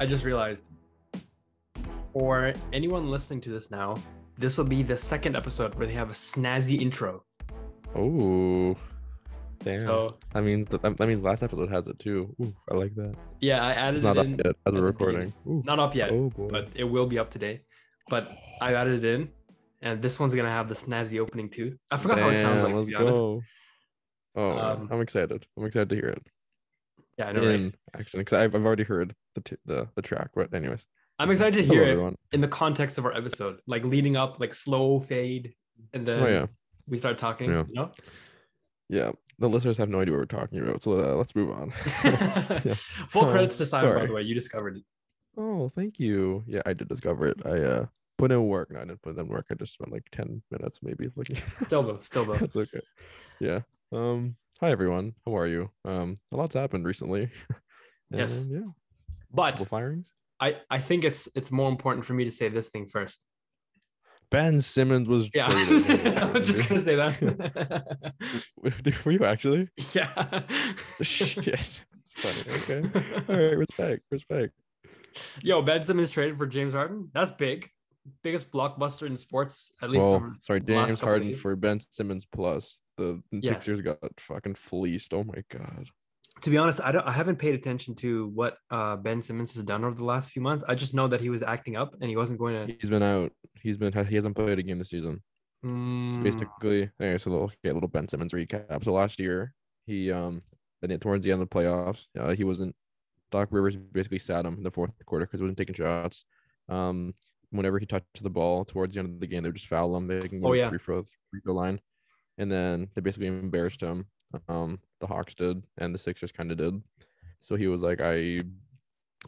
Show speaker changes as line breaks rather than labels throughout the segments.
I just realized for anyone listening to this now, this will be the second episode where they have a snazzy intro.
Oh, damn.
So
I mean, th- that means last episode has it too. Ooh, I like that.
yeah, I added
It's not
it
up yet as
a
recording.
Not up yet,
Oh
but it will be up today. But I added it in, and this one's gonna have the snazzy opening too. I forgot how it sounds like.
Let's
to be honest.
Oh,
Um,
I'm excited. I'm excited to hear it.
Yeah, I know, right?
in action because I've, I've already heard the, t- the the track. But anyways,
I'm excited to
hello
hear it
everyone.
in the context of our episode, like leading up, like slow fade, and then
Oh yeah,
we start talking.
Yeah.
You know.
yeah. The listeners have no idea what we're talking about, so uh, let's move on. Yeah.
Full credits to Simon, by the way. You discovered it.
Oh, thank you. Yeah, I did discover it. I uh put in work. No, I didn't put in work. I just spent like ten minutes maybe looking.
Still though, still though.
That's okay. Yeah. Um. Hi everyone. How are you? Um. A lot's happened recently.
Yes.
Yeah.
But
Couple firings.
I, I think it's it's more important for me to say this thing first.
Ben Simmons was
Yeah,
traded.
I was just gonna say that.
Were you actually?
yeah.
Shit. It's funny. Okay. All right. Respect. Respect.
Yo, Ben Simmons traded for James Harden. That's big. Biggest blockbuster in sports, at least.
Well, sorry, James Harden for Ben Simmons plus. The
Yeah.
Sixers got fucking fleeced. Oh my god.
to be honest, I don't. I haven't paid attention to what uh, Ben Simmons has done over the last few months. I just know that he was acting up and he wasn't going to.
He's been out. He's been. He hasn't played a game this season. It's
Mm,
basically okay, so a little, okay, a little Ben Simmons recap. So last year, he um, I think towards the end of the playoffs, uh, he wasn't. Doc Rivers basically sat him in the fourth quarter because he wasn't taking shots. Um, whenever he touched the ball towards the end of the game, they would just foul him. They can go
Oh, yeah.
free throw free throw line, and then they basically embarrassed him. Um, the Hawks did, and the Sixers kind of did. So he was like, I,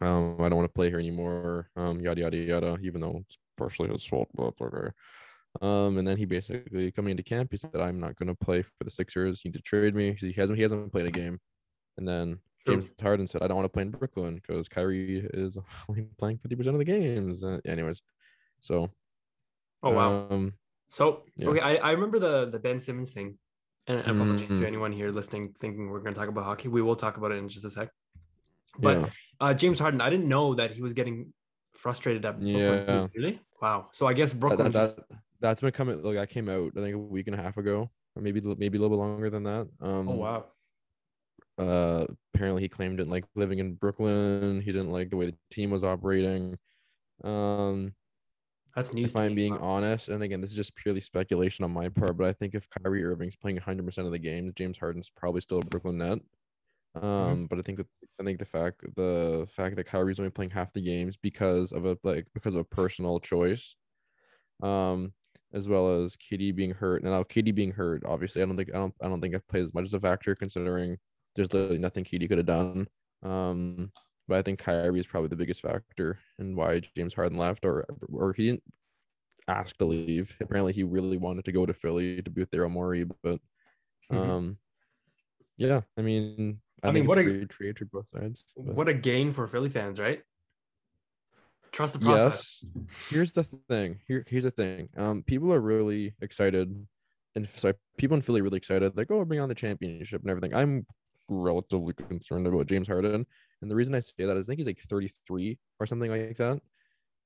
um, I don't want to play here anymore. Um, yada yada yada. Even though it's partially his fault, but okay. Um, and then he basically coming into camp, he said, "I'm not going to play for the Sixers. You need to trade me." He hasn't he hasn't played a game. And then
True.
James Harden said, "I don't want to play in Brooklyn because Kyrie is only playing 50 percent of the games." Uh, anyways, so
oh wow.
um,
So
yeah.
okay, I, I remember the the Ben Simmons thing, and apologies
Mhm.
to anyone here listening thinking we're going to talk about hockey. We will talk about it in just a sec. But
yeah,
uh, James Harden, I didn't know that he was getting frustrated at Brooklyn.
Yeah.
Really? Wow. So I guess Brooklyn.
that,
just,
that that's been coming. Like I came out, I think a week and a half ago, or maybe maybe a little bit longer than that. Um,
oh wow.
uh apparently he claimed didn't like living in Brooklyn. He didn't like the way the team was operating. Um
That's news.
if I'm being honest, and again, this is just purely speculation on my part, but I think if Kyrie Irving's playing 100% of the games, James Harden's probably still a Brooklyn net.
Mm-hmm.
Um, but I think that I think the fact the fact that Kyrie's only playing half the games because of a like because of a personal choice, um, as well as KD being hurt. Now KD being hurt, obviously, I don't think I don't I don't think it plays as much as a factor considering there's literally nothing KD could have done. Um, but I think Kyrie is probably the biggest factor in why James Harden left, or or he didn't ask to leave. Apparently, he really wanted to go to Philly to be with Daryl Morey, but
Mhm.
um, yeah, I mean, I,
I mean, what a-
great trade for both sides. but-
What a gain for Philly fans, right? Trust the process.
yes. Here's the thing. Here, here's the thing. Um, people are really excited, and so people in Philly are really excited. Like, oh, bring on the championship and everything. I'm relatively concerned about James Harden, and the reason I say that is I think he's like 33 or something like that.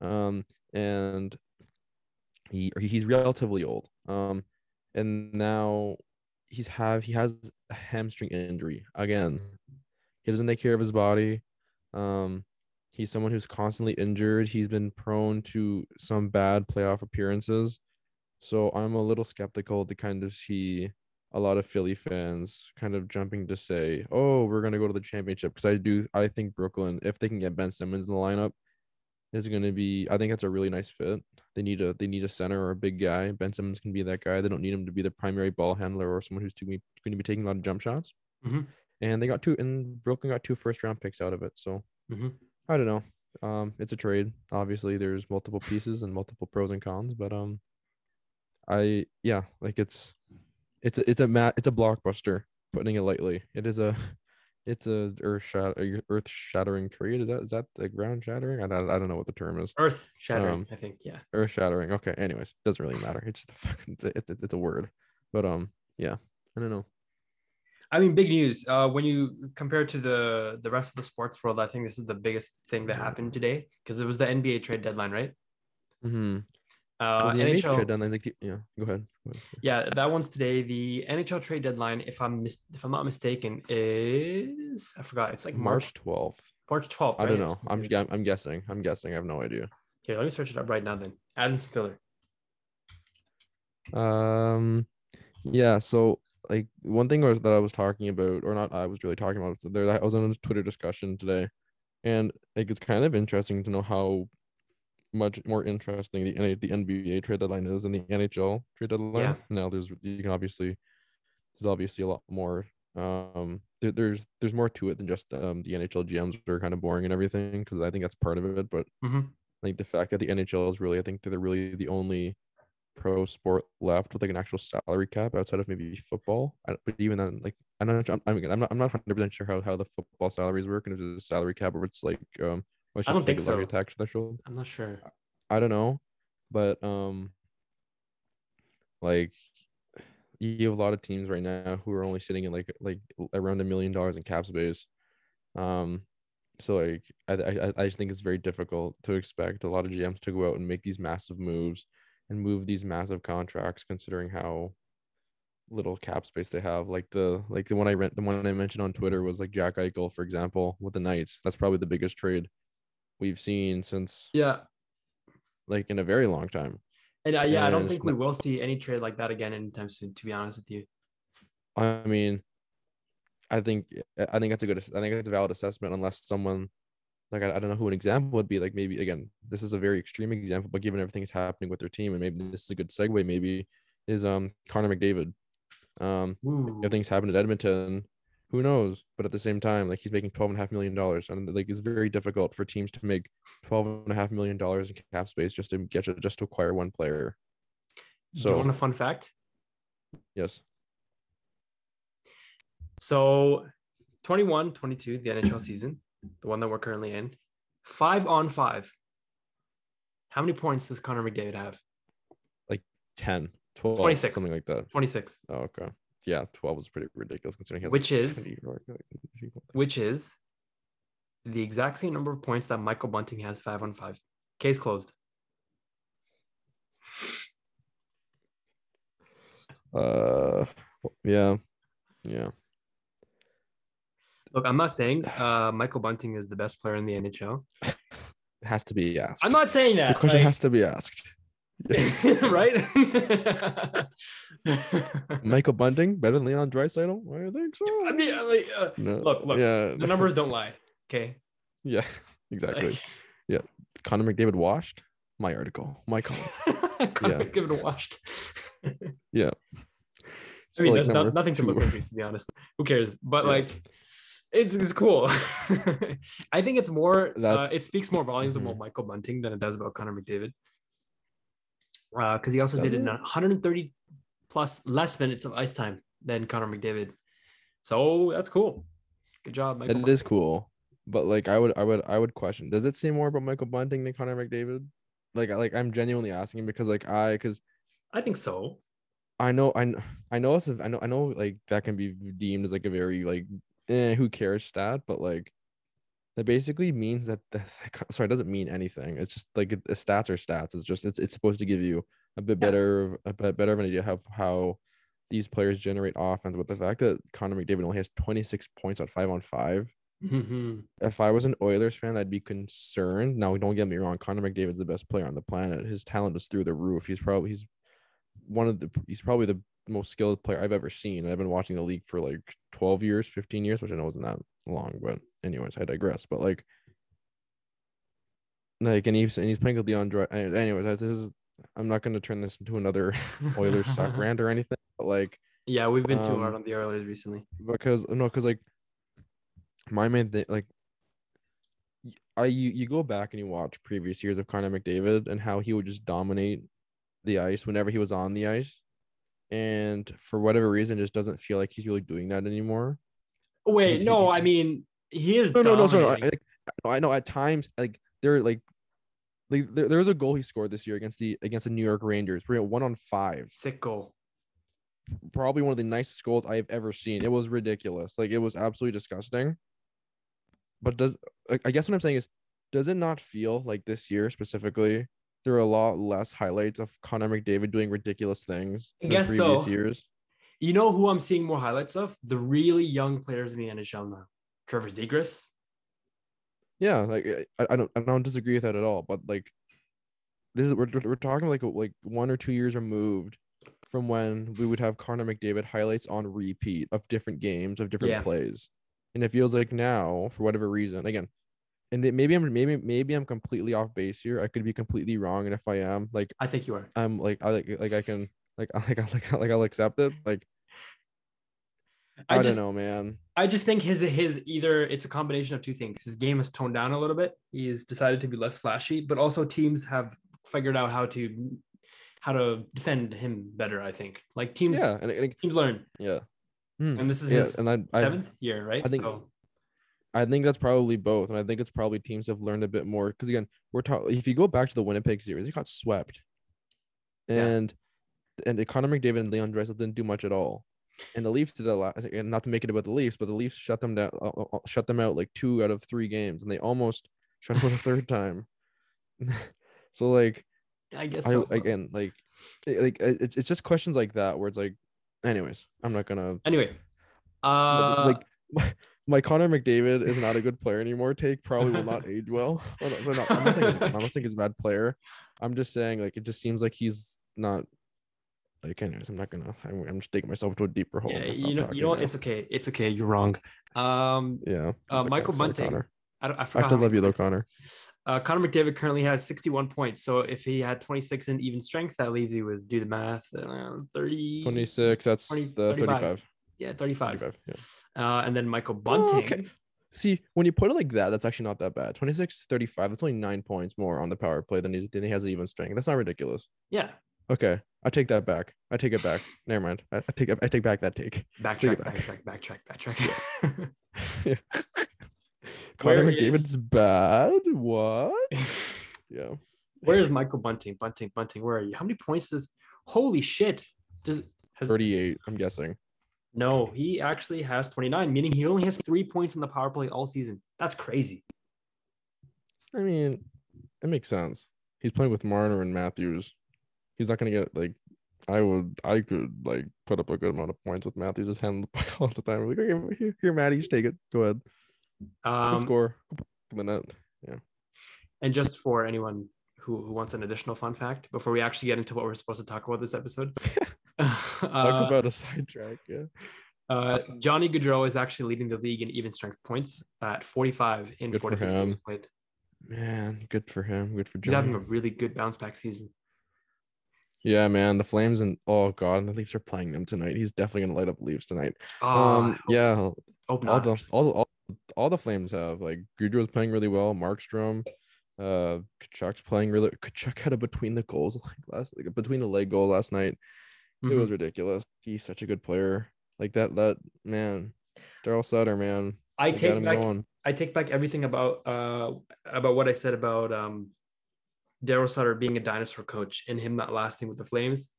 Um, and he he's relatively old. Um, and now he's have he has a hamstring injury again. He doesn't take care of his body. Um, he's someone who's constantly injured. He's been prone to some bad playoff appearances. So I'm a little skeptical to kind of see a lot of Philly fans kind of jumping to say, "Oh, we're going to go to the championship." Because I do, I think Brooklyn, if they can get Ben Simmons in the lineup, is going to be. I think that's a really nice fit. They need a they need a center or a big guy. Ben Simmons can be that guy. They don't need him to be the primary ball handler or someone who's going to be taking a lot of jump shots.
Mhm.
And they got two, and Brooklyn got two first round picks out of it. So
Mhm.
I don't know. Um, it's a trade. Obviously, there's multiple pieces and multiple pros and cons, but um, I yeah, like it's it's a, it's a mat it's a blockbuster. Putting it lightly, it is a it's a earth shatter earth shattering trade. Is that is that the ground shattering? I don't, I don't know what the term is.
Earth shattering,
Um,
I think. Yeah.
Earth shattering. Okay. Anyways, doesn't really matter. It's just a fucking it's a, it's a, it's a word. But um, yeah, I don't know.
I mean, big news. Uh, when you compare to the the rest of the sports world, I think this is the biggest thing that happened today because it was the NBA trade deadline, right?
Mm-hmm.
Uh,
well, the
NHL,
NBA trade deadline's like the, yeah. Go ahead.
Yeah, that one's today. The NHL trade deadline, if I'm mis- if I'm not mistaken, is I forgot. It's like March
twelfth.
March twelfth.
I don't know. I'm I'm guessing. I'm guessing. I have no idea.
here. Let me search it up right now. Then Adam Spiller.
Um, yeah. So like one thing was that I was talking about, or not, I was really talking about. So there, I was on a Twitter discussion today, and like it's kind of interesting to know how much more interesting the the NBA trade deadline is than the NHL trade deadline.
Yeah.
Now there's you can obviously there's obviously a lot more. Um, there, there's there's more to it than just um the NHL GMs are kind of boring and everything because I think that's part of it. But
Mhm.
like the fact that the NHL is really, I think they're really the only pro sport left with like an actual salary cap outside of maybe football. I, but even then, like I'm not, I'm, I I'm not, I'm not 100 percent sure how, how the football salaries work and if it's a salary cap or it's like um.
I don't think
like, a salary
so.
Tax threshold.
I'm not sure.
I don't know, but um, like you have a lot of teams right now who are only sitting in like like around a million dollars in cap space. Um, so like I I I just think it's very difficult to expect a lot of GMs to go out and make these massive moves and move these massive contracts, considering how little cap space they have. Like the like the one I rent the one I mentioned on Twitter was like Jack Eichel, for example, with the Knights. That's probably the biggest trade we've seen since
Yeah,
like in a very long time.
and uh, yeah, I don't think we will see any trade like that again anytime soon. To be honest with you.
I mean, I think I think that's a good I think that's a valid assessment unless someone like I, I don't know who an example would be like maybe again this is a very extreme example but given everything that's happening with their team and maybe this is a good segue maybe is um Connor McDavid um
Ooh.
everything's happened at Edmonton who knows but at the same time like he's making 12 and a half million dollars and like it's very difficult for teams to make 12 and a half million dollars in cap space just to get just to acquire one player
Do you
so
want a fun fact?
yes
So 21 22, the NHL season, the one that we're currently in, five on five. How many points does Connor McDavid have?
Like 10 12
26.
something like that
26,
Oh, okay. Yeah, 12 was pretty ridiculous considering he has
Which
like
is- which is the exact same number of points that Michael Bunting has five on five. Case closed.
Uh, yeah, yeah.
Look, I'm not saying uh, Michael Bunting is the best player in the NHL.
It has to be asked.
I'm not saying that.
The question
like-
has to be asked.
right?
Michael Bunting better than Leon Draisaitl? I think so.
I mean, like, uh,
No.
look, look,
Yeah.
the numbers don't lie. Okay.
Yeah, exactly.
Like,
Connor McDavid washed my article. My call.
Connor
Yeah.
McDavid washed.
Yeah.
I mean,
Still, like,
that's not,
number
nothing to look
two.
into, to be honest. Who cares? But
Yeah.
like, it's, it's cool. I think it's more. Uh, it speaks more volumes
Mhm.
about Michael Bunting than it does about Connor McDavid. Because he also
Does
did it in 130 plus less minutes of ice time than Connor McDavid. So that's cool. Good job, Michael.
It is cool, but like I would, I would, I would question. Does it say more about Michael Bunting than Connor McDavid? Like, like I'm genuinely asking because like I, because
I think so.
I know I I know it's a, I know I know like that can be deemed as like a very like eh, who cares stat, but like that basically means that the sorry it doesn't mean anything. It's just like the stats are stats. It's just it's it's supposed to give you a bit
Yeah.
better of- a bit better of an idea how how these players generate offense. But the fact that Connor McDavid only has 26 points on five on five.
Mhm.
If I was an Oilers fan, I'd be concerned. Now, don't get me wrong. Connor McDavid's the best player on the planet. His talent is through the roof. He's probably he's one of the he's probably the most skilled player I've ever seen. I've been watching the league for like 12 years, 15 years, which I know isn't that long, but anyways, I digress. But like like and he's and he's playing with Leon Dry. Anyways, I- this is I'm not gonna turn this into another Oilers suck rant or anything, but like
Yeah, we've been too hard
Um,
on the Oilers recently.
because no, because like my main thing, like I you, you go back and you watch previous years of Connor McDavid and how he would just dominate the ice whenever he was on the ice, and for whatever reason, just doesn't feel like he's really doing that anymore.
Oh, wait,
he-
no, I mean he is.
No, no, no, sorry. I. I, I know at times like there like. Like, there, there was a goal he scored this year against the against the New York Rangers. We're at one on five.
Sick goal.
probably one of the nicest goals I've ever seen. It was ridiculous. Like it was absolutely disgusting. But does I I guess what I'm saying is, does it not feel like this year specifically there are a lot less highlights of Connor McDavid doing ridiculous things
I
than
guess
previous
so.
years?
You know who I'm seeing more highlights of? The really young players in the NHL now. Trevor Zegras.
Yeah, like I, I don't I don't disagree with that at all. But like this is we're we're talking like like one or two years removed from when we would have Connor McDavid highlights on repeat of different games of different
Yeah.
plays. And it feels like now, for whatever reason, again, and maybe I'm maybe maybe I'm completely off base here. I could be completely wrong. And if I am, like
I think you are.
I'm like I like like I can like I like I like like I'll accept it. Like I,
I just
don't know, man.
I just think his his either it's a combination of two things. His game has toned down a little bit. He's decided to be less flashy, but also teams have figured out how to how to defend him better. I think like teams
Yeah, and, and
teams learn,
yeah. Hmm.
and this is
Yeah,
his
and I, I
seventh year, right?
I think-
so.
I think that's probably both, and I think it's probably teams have learned a bit more. Because again, we're talking. If you go back to the Winnipeg series, they got swept,
Yeah.
and and Connor McDavid and Leon Draisaitl didn't do much at all. And the Leafs did a lot. And not to make it about the Leafs, but the Leafs shut them down, uh, uh, shut them out like two out of three games, and they almost shut them out a third time. so like,
I guess
I
so.
again like, like it- it's it's just questions like that where it's like, anyways, I'm not gonna
anyway, uh,
like my, Connor McDavid is not a good player anymore. Take probably will not age well. Well, no, so not- I'm not saying he's, I'm not saying he's a bad player. I'm just saying like it just seems like he's not. Like anyways, I'm not gonna. I'm, I'm just taking myself to a deeper hole.
yeah, you know, you know what?
now.
It's okay. It's okay. You're wrong. Um,
yeah.
uh,
okay.
Michael Bunting. I, don't, I
I still love you though. Connor.
Uh, Connor McDavid currently has 61 points. So if he had 26 in even strength, that leaves you with do the math, uh, 30,
26. That's
20,
the
35.
35.
yeah, 35.
35. Yeah.
Uh, and then Michael
Oh,
Bunting.
okay. See, when you put it like that, that's actually not that bad. 26, 35. That's only nine points more on the power play than, he's, than he has an even strength. That's not ridiculous.
Yeah,
Okay, I take that back. I take it back. Never mind. I, I take I take back that take.
backtrack,
it back.
backtrack, backtrack, backtrack.
Connor
Where is-
McDavid's bad. What? Yeah.
Where is Michael Bunting? Bunting, Bunting, where are you? How many points does? Holy shit! Does has
38, I'm guessing.
No? He actually has 29, meaning he only has three points in the power play all season. That's crazy.
I mean, it makes sense. He's playing with Marner and Matthews. He's not gonna get like I would I could like put up a good amount of points with Matthews just handling the puck all the time. Like, here, here, here, Matty, just take it. Go ahead. Go
Um,
score. The net. Yeah.
And just for anyone who, who wants an additional fun fact, before we actually get into what we're supposed to talk about this episode,
Talk
uh,
about a sidetrack. Yeah.
uh, Johnny Gaudreau is actually leading the league in even strength points at 45 in
Good for
45 games played.
Man, good for him. Good for
He's having a really good bounce back season.
Yeah, man. The Flames and oh god, the Leafs are playing them tonight. He's definitely gonna light up Leafs tonight.
Oh,
um, yeah, all the all the all, all the Flames have like Gaudreau's playing really well. Markstrom, uh, Tkachuk's playing really. Tkachuk had a between the goals like last like a between the leg goal last night. It
Mhm.
was ridiculous. He's such a good player. Like that that man, Daryl Sutter, man.
I take
him
back
going.
I take back everything about uh about what I said about um Daryl Sutter being a dinosaur coach and him not lasting with the Flames.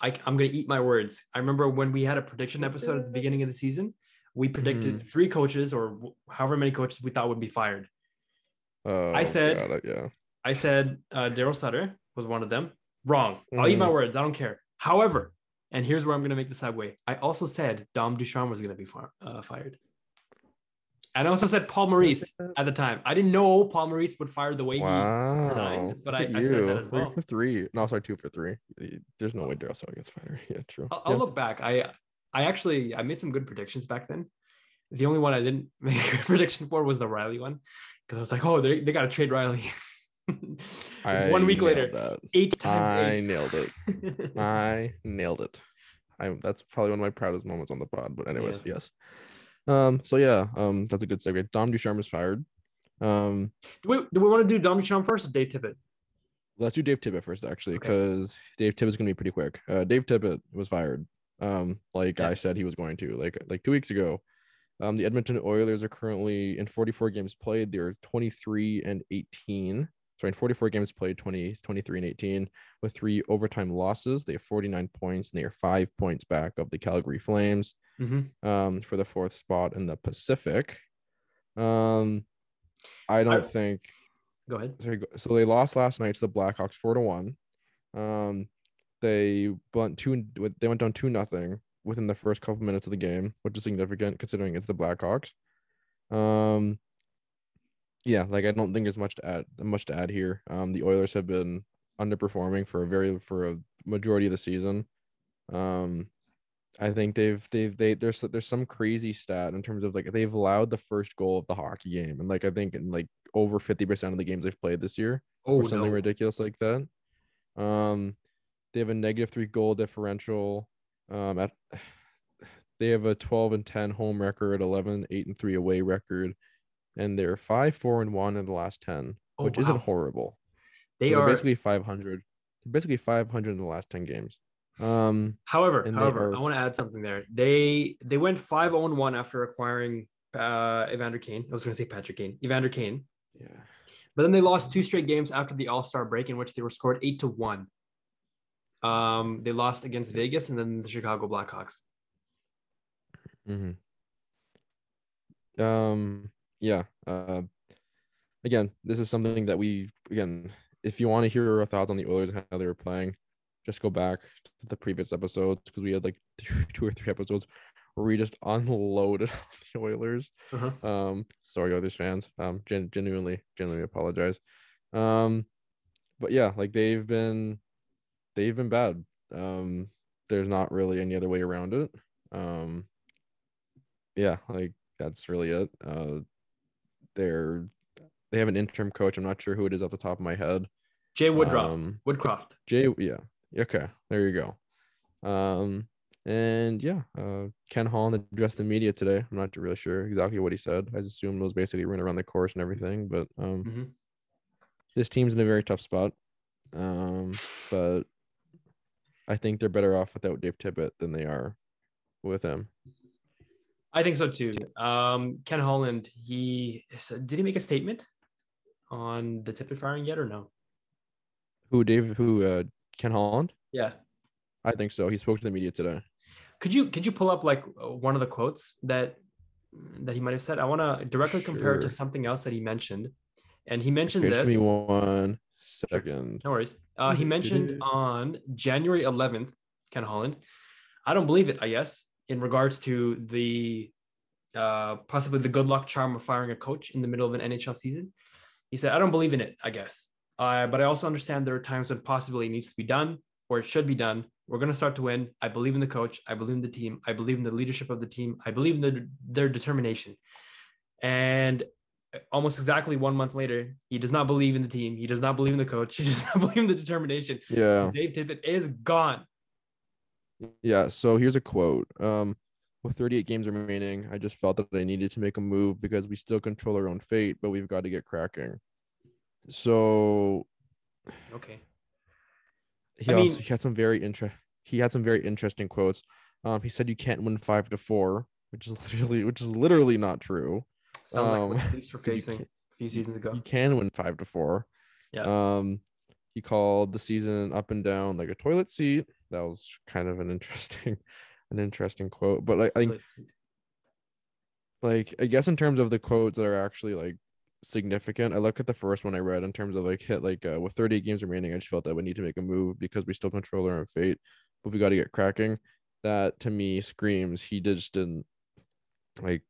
I, I'm gonna eat my words. I remember when we had a prediction episode at the beginning of the season, we predicted
Mm-hmm.
three coaches or however many coaches we thought would be fired.
Oh,
said-
God, yeah.
I said uh, Daryl Sutter was one of them. Wrong. I'll eat my
Mhm.
words. I don't care. However, and here's where I'm gonna make the segue. I also said Dom Ducharme was gonna be far, uh, fired. And I also said Paul Maurice at the time. I didn't know Paul Maurice would fire the way he
Wow.
resigned, but I- I said that
you.
as
Three
well.
for three. No, sorry, two for three. There's no way Daryl Sutter gets fired. Yeah, true.
I'll, I'll look back. I I actually I made some good predictions back then. The only one I didn't make a prediction for was the Riley one because I was like, oh, they they got to trade Riley.
I
one week later,
that.
eight
I
times eight.
nailed it. I nailed it. I that's probably one of my proudest moments on the pod. But anyways,
Yeah.
yes. Um. So yeah. Um. That's a good segue. Dom Ducharme is fired. Um.
do, we, do we want to do Dom Ducharme first or Dave Tippett?
Let's do Dave Tippett first, actually,
Okay.
because Dave is gonna be pretty quick. Uh, Dave Tippett was fired. Um, like
Yeah.
I said, he was going to like like two weeks ago. Um, the Edmonton Oilers are currently in 44 games played. They're 23 and 18. Sorry, in 44 games played, 20, 23 and 18, with three overtime losses. They have 49 points and they are five points back of the Calgary Flames
Mm-hmm.
um, for the fourth spot in the Pacific. Um, I don't
I-
think
Go ahead.
sorry, so they lost last night to the Blackhawks four to one. Um, they went two. They went down two nothing within the first couple minutes of the game, which is significant considering it's the Blackhawks. Um, yeah, like I don't think there's much to add. Much to add here. Um, the Oilers have been underperforming for a very for a majority of the season. Um, I think they've they've they there's there's some crazy stat in terms of like they've allowed the first goal of the hockey game, and like I think in like over fifty percent of the games they've played this year
Oh,
or something
no.
ridiculous like that. Um, they have a negative three goal differential. Um, at they have a 12 and 10 home record, 11, 8 and 3 away record, and they're 5, 4 and 1 in the last 10,
Oh,
which isn't horrible.
They
so they're basically 500. They're basically 500 in the last 10 games. Um,
However, however,
are-
I want to add something there. They they went 5 0 1 after acquiring uh Evander Kane. I was going to say Patrick Kane, Evander Kane.
yeah.
But then they lost two straight games after the All Star break, in which they were scored eight to one. Um, they lost against Vegas and then the Chicago Blackhawks.
Mm-hmm. Um, yeah. Uh, again, this is something that we again, if you want to hear our thoughts on the Oilers and how they were playing, just go back to the previous episodes because we had like two, or three episodes where we just unloaded the Oilers.
Uh-huh.
Um, sorry, Oilers fans. Um, gen- genuinely, genuinely apologize. Um, but yeah, like they've been, they've been bad. Um, there's not really any other way around it. Um, yeah, like that's really it. Uh, they're they have an interim coach. I'm not sure who it is off the top of my head.
Jay Woodcroft.
Um,
Woodcroft.
Jay, yeah, okay, there you go. Um, and yeah, uh, Ken Holland addressed the media today. I'm not really sure exactly what he said. I assume it was basically run around the course and everything. But um,
Mhm.
this team's in a very tough spot. Um, but I think they're better off without Dave Tippett than they are with him.
I think so too. Um, Ken Holland, he did he make a statement on the Tippett firing yet or no?
Who Dave? Who uh, Ken Holland?
Yeah.
I think so. He spoke to the media today.
Could you could you pull up like uh, one of the quotes that that he might have said? I want to directly compare it to something else that he mentioned, and he mentioned
Okay,
this.
give me one second.
No worries. Uh, he mentioned on January 11th, Ken Holland. I don't believe it. I guess in regards to the uh, possibly the good luck charm of firing a coach in the middle of an NHL season. He said, "I don't believe in it. I guess, uh, but I also understand there are times when possibly it needs to be done or it should be done. We're going to start to win. I believe in the coach. I believe in the team. I believe in the leadership of the team. I believe in the, their determination." And almost exactly one month later, he does not believe in the team. He does not believe in the coach. He does not believe in the determination.
Yeah.
Dave Tippett is gone.
Yeah, so here's a quote. Um, with 38 games remaining, I just felt that I needed to make a move because we still control our own fate, but we've got to get cracking. So
Okay.
he
I
also
mean-
he had some very inter- he had some very interesting quotes. Um, he said you can't win five to four, which is literally which is literally not true.
Sounds like
Um,
what the Leafs were facing a few seasons ago.
You can win five to four.
Yeah.
Um, he called the season up and down like a toilet seat. That was kind of an interesting, an interesting quote. But like I think like I guess in terms of the quotes that are actually like significant, I look at the first one I read in terms of like hit like uh, with 38 games remaining, I just felt that we need to make a move because we still control our own fate, but we got to get cracking. That to me screams he just didn't like.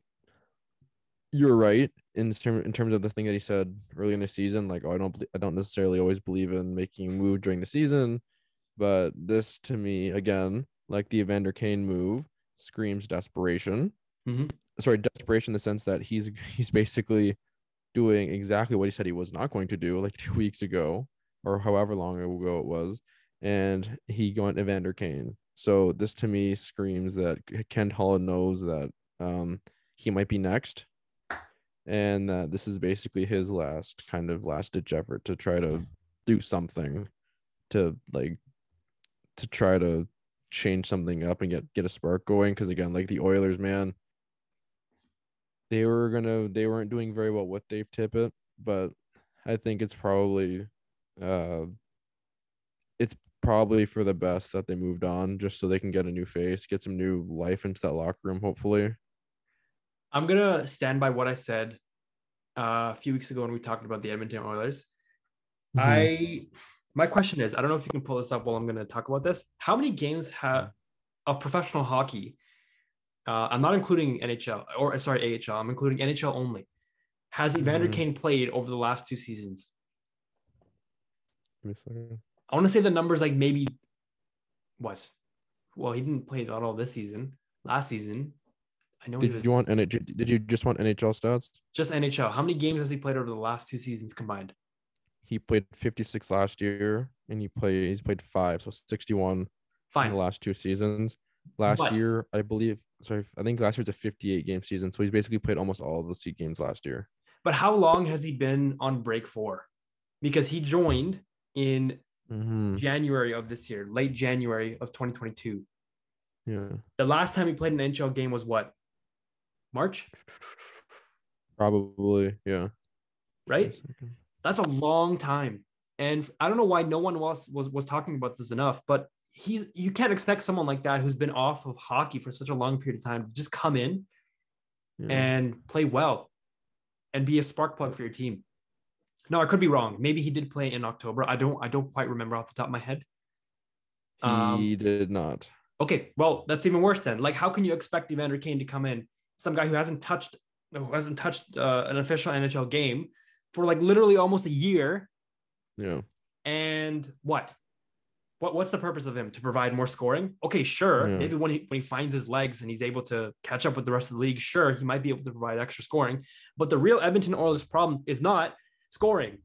You're right in term in terms of the thing that he said early in the season, like oh I don't I don't necessarily always believe in making a move during the season, but this to me again like the Evander Kane move screams desperation
Mhm.
sorry desperation in the sense that he's he's basically doing exactly what he said he was not going to do like two weeks ago or however long ago it was and he went evander kane so this to me screams that ken holland knows that um he might be next and that this is basically his last kind of last ditch effort to try to do something to like to try to change something up and get get a spark going because again like the oilers man they were gonna they weren't doing very well with Dave Tippett, but I think it's probably uh it's probably for the best that they moved on just so they can get a new face, get some new life into that locker room, hopefully.
I'm gonna stand by what I said uh, a few weeks ago when we talked about the Edmonton Oilers.
Mm-hmm.
I my question is, I don't know if you can pull this up while I'm gonna talk about this. How many games have of professional hockey? Uh, I'm not including NHL or sorry AHL. I'm including NHL only. Has Evander
Mhm.
Kane played over the last two seasons?
Give me a second.
I want to say the numbers like maybe what? Well, he didn't play at all this season. Last season, I know he
Did
was
you want NHL? Did you just want NHL stats?
just NHL. How many games has he played over the last two seasons combined?
He played 56 last year, and he played. He's played five, so 61 in the last two seasons. Last
But-
year, I believe. Sorry, I think last year's a 58 game season, so he's basically played almost all of the seat games last year.
But how long has he been on break for? Because he joined in
Mm-hmm.
January of this year, late January of 2022.
Yeah,
The last time he played an NHL game was what? March,
probably. Yeah.
right?
Give me a second.
That's a long time. And I don't know why no one was was was talking about this enough, but he's you can't expect someone like that who's been off of hockey for such a long period of time to just come in
Yeah.
and play well and be a spark plug for your team. No, I could be wrong. Maybe he did play in October. I don't I don't quite remember off the top of my head.
he
um,
did not.
Okay, well, that's even worse then. Like, how can you expect Evander Kane to come in, some guy who hasn't touched who hasn't touched uh, an official NHL game for like literally almost a year,
Yeah.
and what? What what's the purpose of him to provide more scoring? Okay, sure.
Yeah.
Maybe when he when he finds his legs and he's able to catch up with the rest of the league, sure, he might be able to provide extra scoring. But the real Edmonton Oilers problem is not scoring;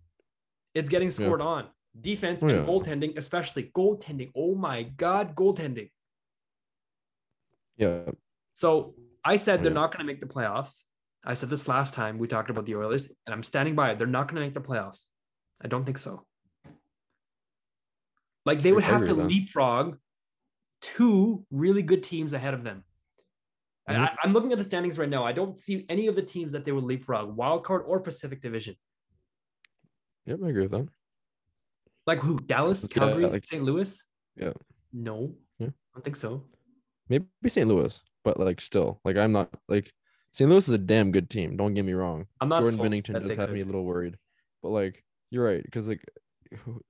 it's getting scored on. Defense
Oh,
and
yeah.
goaltending, especially goaltending. Oh my god, goaltending.
Yeah.
So I said they're
yeah.
not going to make the playoffs. I said this last time we talked about the Oilers, and I'm standing by it. They're not going to make the playoffs. I don't think so. Like they would have to leapfrog two really good teams ahead of them. I-. I, I'm looking at the standings right now. I don't see any of the teams that they would leapfrog, wild card or Pacific Division.
Yep. I agree with that.
Like who? Dallas,
Yeah,
Calgary,
like-
St. Louis?
Yeah.
No,
Yeah.
I don't think so.
Maybe St. Louis, but like still, like I'm not like St. Louis is a damn good team. Don't get me wrong.
I'm not
Jordan Binnington
just
had me a little worried, but like you're right because like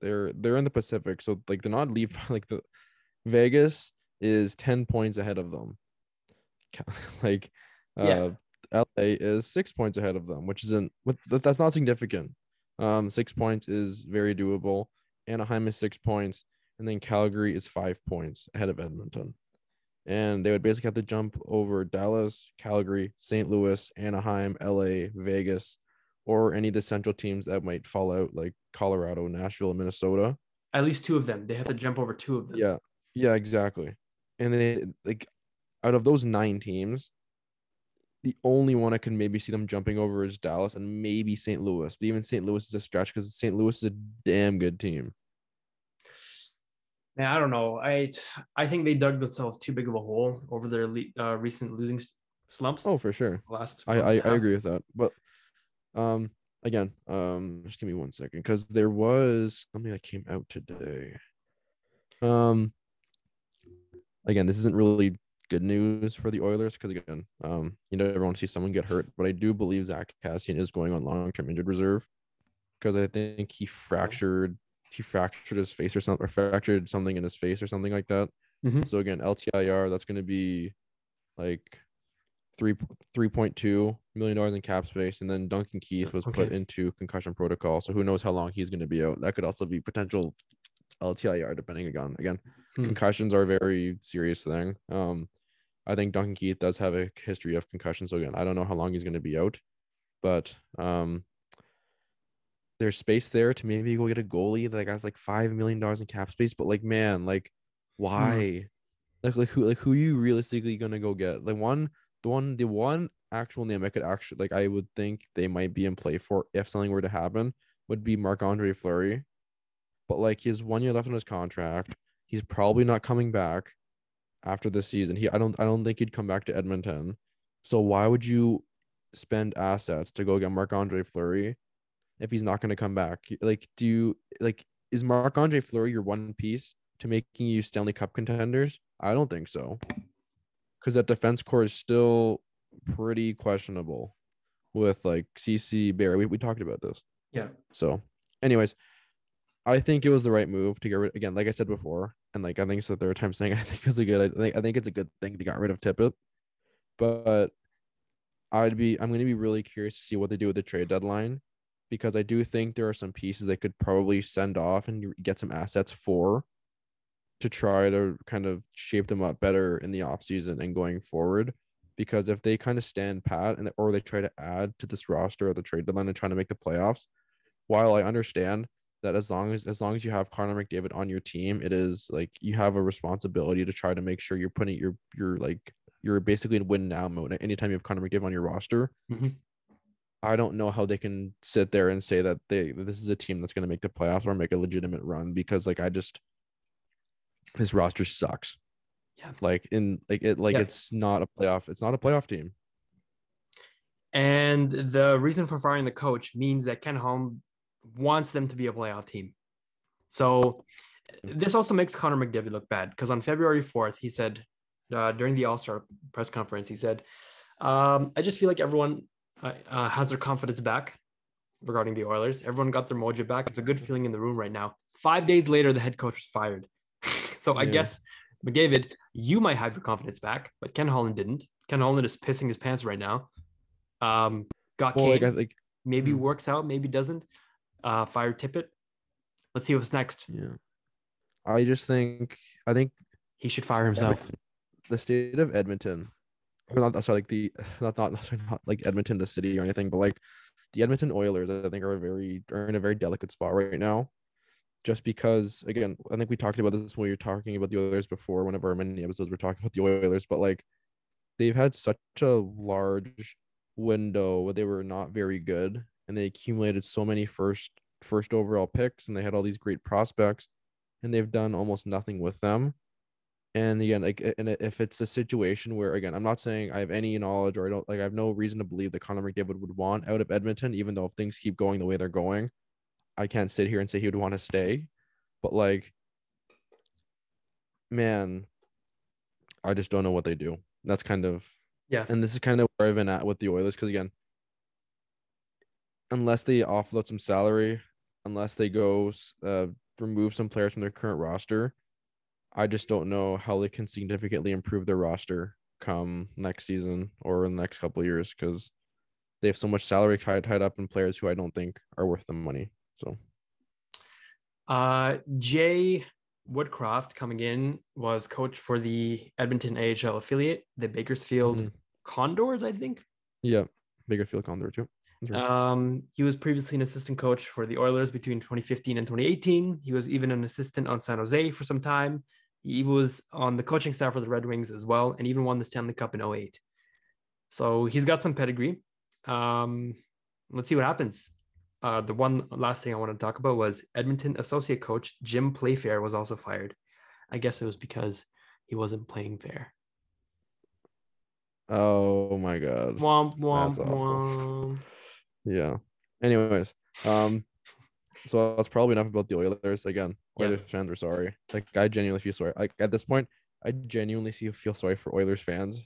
they're they're in the Pacific, so like they're not leap like the Vegas is ten points ahead of them. Like,
Yeah.
uh, LA is six points ahead of them, which isn't that's not significant. Um, six points is very doable. Anaheim is six points, and then Calgary is five points ahead of Edmonton. And they would basically have to jump over Dallas, Calgary, St. Louis, Anaheim, LA, Vegas, or any of the central teams that might fall out, like Colorado, Nashville, and Minnesota.
At least two of them. They have to jump over two of them.
Yeah, yeah, exactly. And they like out of those nine teams, the only one I can maybe see them jumping over is Dallas and maybe St. Louis. But even St. Louis is a stretch because St. Louis is a damn good team.
Man, I don't know. I I think they dug themselves too big of a hole over their le- uh, recent losing slumps.
Oh, for sure.
last
I I, I agree with that. But um again, um just give me one second because there was something that came out today. Um again, this isn't really good news for the Oilers because again, um you never want to see someone get hurt, but I do believe Zack Kassian is going on long-term injured reserve because I think he fractured he fractured his face or something or fractured something in his face or something like that.
Mhm.
So again, LTIR, that's gonna be like three three point two million dollars in cap space, and then Duncan Keith was put into concussion protocol. So who knows how long he's going to be out? That could also be potential LTIR, depending on again.
Hmm.
Concussions are a very serious thing. Um, I think Duncan Keith does have a history of concussions. So again, I don't know how long he's going to be out, but um, there's space there to maybe go get a goalie that has like five million dollars in cap space. But like, man, like, mm-hmm. why? Like, like who, like who you realistically gonna go get? Like one, the one, the one actual name I could actually like, I would think they might be in play for if something were to happen would be Marc Andre Fleury. But like, he has one year left on his contract. He's probably not coming back after this season. He, I don't, I don't think he'd come back to Edmonton. So why would you spend assets to go get Marc Andre Fleury if he's not going to come back? Like, do you like is Marc Andre Fleury your one piece to making you Stanley Cup contenders? I don't think so, because that defense core is still pretty questionable with like CC Barry. We, we talked about this.
Yeah.
So, anyways, I think it was the right move to get rid. Again, like I said before, and like I think it's the third time saying I think it's a good. I think I think it's a good thing to get rid of Tippett, but I'd be I'm going to be really curious to see what they do with the trade deadline because I do think there are some pieces they could probably send off and get some assets for to try to kind of shape them up better in the offseason and going forward because if they kind of stand pat and or they try to add to this roster at the trade deadline and trying to make the playoffs while I understand that as long as as long as you have Connor McDavid on your team, it is like you have a responsibility to try to make sure you're putting your your like you're basically in win now mode anytime you have Connor McDavid on your roster.
Mhm.
I don't know how they can sit there and say that they this is a team that's going to make the playoffs or make a legitimate run because like I just this roster sucks.
Yeah.
Like in like it like
Yeah.
it's not a playoff. It's not a playoff team.
And the reason for firing the coach means that Ken Holm wants them to be a playoff team. So this also makes Connor McDavid look bad because on February 4th, he said uh, during the All Star press conference, he said, um, I just feel like everyone uh, uh, has their confidence back regarding the Oilers. Everyone got their mojo back. It's a good feeling in the room right now. Five days later, the head coach was fired. so I guess, McDavid, you might have your confidence back, but Ken Holland didn't. Ken Holland is pissing his pants right now. Um, got
Well,
Kane
like I think
maybe
Hmm.
works out, maybe doesn't. Uh, fire Tippett. Let's see what's next.
yeah. I just think I think
He should fire himself.
the state of Edmonton, not sorry, like the not not sorry, not like Edmonton, the city or anything, but like the Edmonton Oilers, I think are a very are in a very delicate spot right now. Just because, again, I think we talked about this when we were talking about the Oilers before. One of our many episodes, we're talking about the Oilers, but like they've had such a large window where they were not very good, and they accumulated so many first first overall picks, and they had all these great prospects, and they've done almost nothing with them. And again, like, and if it's a situation where, again, I'm not saying I have any knowledge or I don't like, I have no reason to believe that Connor McDavid would want out of Edmonton, even though if things keep going the way they're going, I can't sit here and say he would want to stay. But like, man, I just don't know what they do. That's kind of,
Yeah.
and this is kind of where I've been at with the Oilers because again, unless they offload some salary, unless they go uh, remove some players from their current roster, I just don't know how they can significantly improve their roster come next season or in the next couple of years because they have so much salary tied, tied up in players who I don't think are worth the money. So
Uh, Jay Woodcroft coming in was coach for the Edmonton AHL affiliate, the Bakersfield
Mhm.
Condors, I think.
yeah, Bakerfield Condor too. Right.
Um, he was previously an assistant coach for the Oilers between 2015 and 2018. He was even an assistant on San Jose for some time. He was on the coaching staff for the Red Wings as well, and even won the Stanley Cup in 08. So he's got some pedigree. Um, let's see what happens. Uh, the one last thing I want to talk about was Edmonton associate coach Jim Playfair was also fired. I guess it was because he wasn't playing fair.
oh my god.
Womp womp womp.
Yeah. Anyways, um, so that's probably enough about the Oilers. Again,
Yeah.
Oilers fans are sorry. Like I genuinely feel sorry. Like at this point, I genuinely see feel sorry for Oilers fans,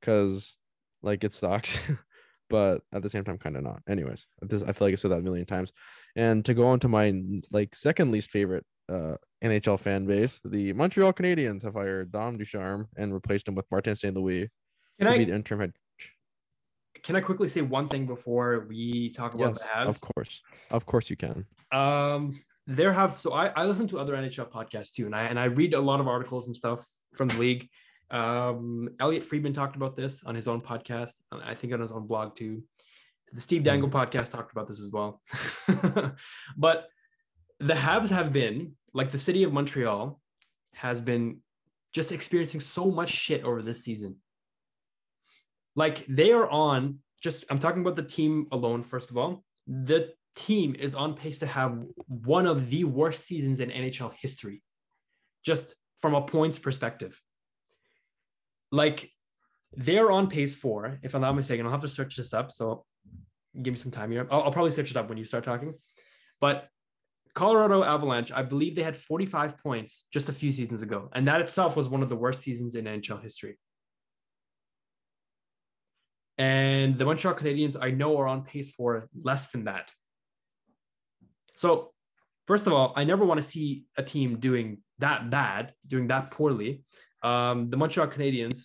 because like it sucks, but at the same time, kind of not. Anyways, this I feel like I said that a million times. And to go on to my like second least favorite uh NHL fan base, the Montreal Canadiens have hired Dom Ducharme and replaced him with Martin St. Louis
Can I
be the interim head.
Can I quickly say one thing before we talk about
Yes,
the Habs?
of course, of course you can.
Um, there have so I, I listen to other NHL podcasts too, and I and I read a lot of articles and stuff from the league. Um, Elliotte Friedman talked about this on his own podcast, and I think on his own blog too. The Steve Dangle podcast talked about this as well. but the Habs have been like the city of Montreal has been just experiencing so much shit over this season. Like they are on just I'm talking about the team alone first of all. The team is on pace to have one of the worst seasons in NHL history. Just from a points perspective. Like they're on pace for, if I'm not mistaken, I'll have to search this up. So give me some time here. I'll, I'll probably search it up when you start talking. But Colorado Avalanche, I believe they had 45 points just a few seasons ago, and that itself was one of the worst seasons in NHL history. And the Montreal Canadiens, I know, are on pace for less than that. So, first of all, I never want to see a team doing that bad, doing that poorly. Um, the Montreal Canadiens,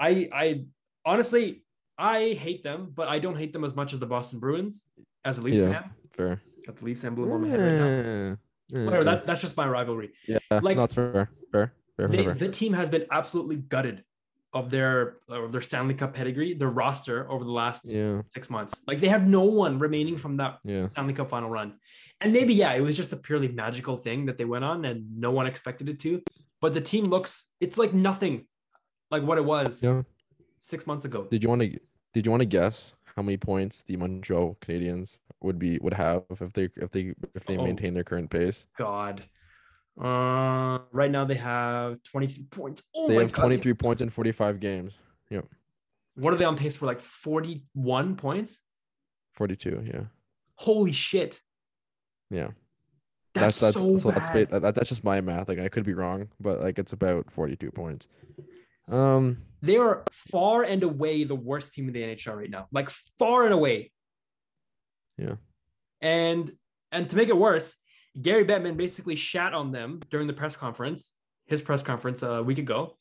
I, I honestly, I hate them, but I don't hate them as much as the Boston Bruins as a Leafs
Yeah.
fan.
Fair.
Got the Leafs emblem on my head right now.
Yeah. Yeah,
Whatever,
okay.
that, that's just my rivalry.
yeah,
like-
no, it's fair. Fair. Fair.
They,
fair, fair.
the team has been absolutely gutted of their of their Stanley Cup pedigree, their roster over the last
Yeah.
six months. Like they have no one remaining from that
Yeah.
Stanley Cup final run. And maybe, yeah, it was just a purely magical thing that they went on and no one expected it to. But the team looks, it's like nothing like what it was
Yeah.
six months ago.
Did you want to? Did you want to guess how many points the Montreal Canadiens would be would have if they if they if they
Oh.
maintain their current pace?
God. Uh, right now they have 23 points. Oh
they have
God.
23 points in 45 games. Yep.
What are they on pace for? Like 41 points?
42. Yeah.
Holy shit.
Yeah.
That's,
that's
so,
so that's
bad.
ba- that, that's just my math. Like I could be wrong, but like it's about 42 points. Um.
they are far and away the worst team in the NHL right now. Like far and away.
Yeah.
And and to make it worse, Gary Bettman basically shat on them during the press conference, his press conference a week ago.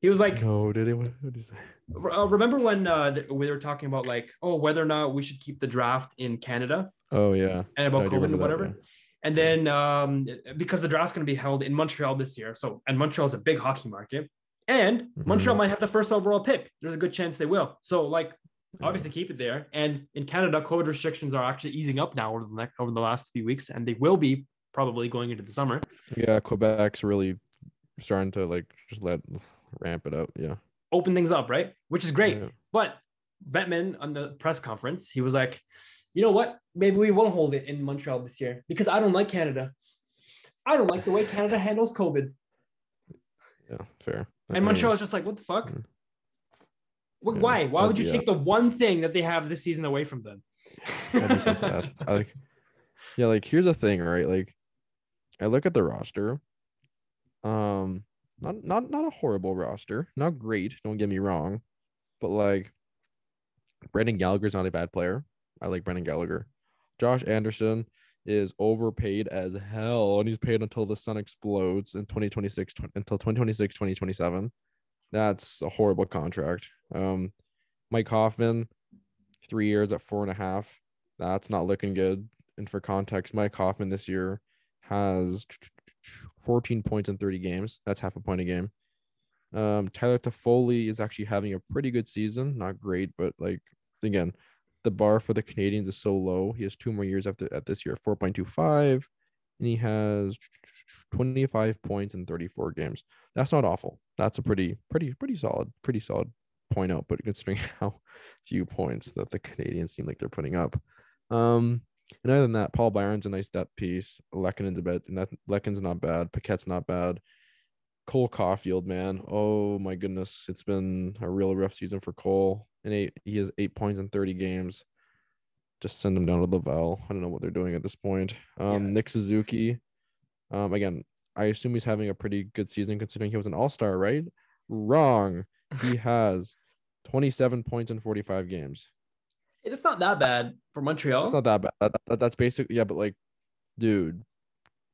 He was like,
No, did he? What did he say?
uh, remember when uh, we were talking about like, oh, whether or not we should keep the draft in Canada
Oh yeah.
and about COVID and
remember that,
whatever.
yeah.
And then um, because the draft's going to be held in Montreal this year, so and Montreal is a big hockey market, and Montreal
Mhm.
might have the first overall pick. There's a good chance they will. So like, obviously keep it there. And in Canada, COVID restrictions are actually easing up now over the next over the last few weeks, and they will be probably going into the summer.
Yeah, Quebec's really starting to like just let ramp it up. Yeah.
Open things up, right? Which is great.
Yeah.
But Bettman on the press conference, he was like, you know what? Maybe we won't hold it in Montreal this year because I don't like Canada. I don't like the way Canada handles COVID.
Yeah. Fair. I
And
mean,
Montreal is just like, what the fuck?
Mm.
Why? Why would you take the one thing that they have this season away from them?
That'd be so sad. I like, yeah, like here's the thing, right? Like, I look at the roster. Um, not not not a horrible roster, not great. Don't get me wrong, but like, Brendan Gallagher's not a bad player. I like Brendan Gallagher. Josh Anderson is overpaid as hell, and he's paid until the sun explodes in 2026 tw- until 2026 2027. That's a horrible contract. Um, Mike Hoffman, three years at four and a half. That's not looking good. And for context, Mike Hoffman this year has 14 points in 30 games. That's half a point a game. Um, Tyler Toffoli is actually having a pretty good season. Not great, but like again, the bar for the Canadians is so low. He has two more years after at this year, 4.25, and he has 25 points in 34 games. That's not awful. That's a pretty, pretty, pretty solid, pretty solid point out. But considering how few points that the Canadians seem like they're putting up. Um, and other than that, Paul Byron's a nice depth piece. Lehkonen's a bit, Lehkonen's not bad. Paquette's not bad. Cole Caufield, man. Oh my goodness. It's been a real rough season for Cole. And eight, he has eight points in 30 games. Just send him down to Laval. I don't know what they're doing at this point. Um,
Yeah.
Nick Suzuki. Um, again, I assume he's having a pretty good season considering he was an all-star, right? Wrong. He has 27 points in 45 games.
It's not that bad for Montreal.
It's not that bad. That, that- that's basically yeah, but like, dude,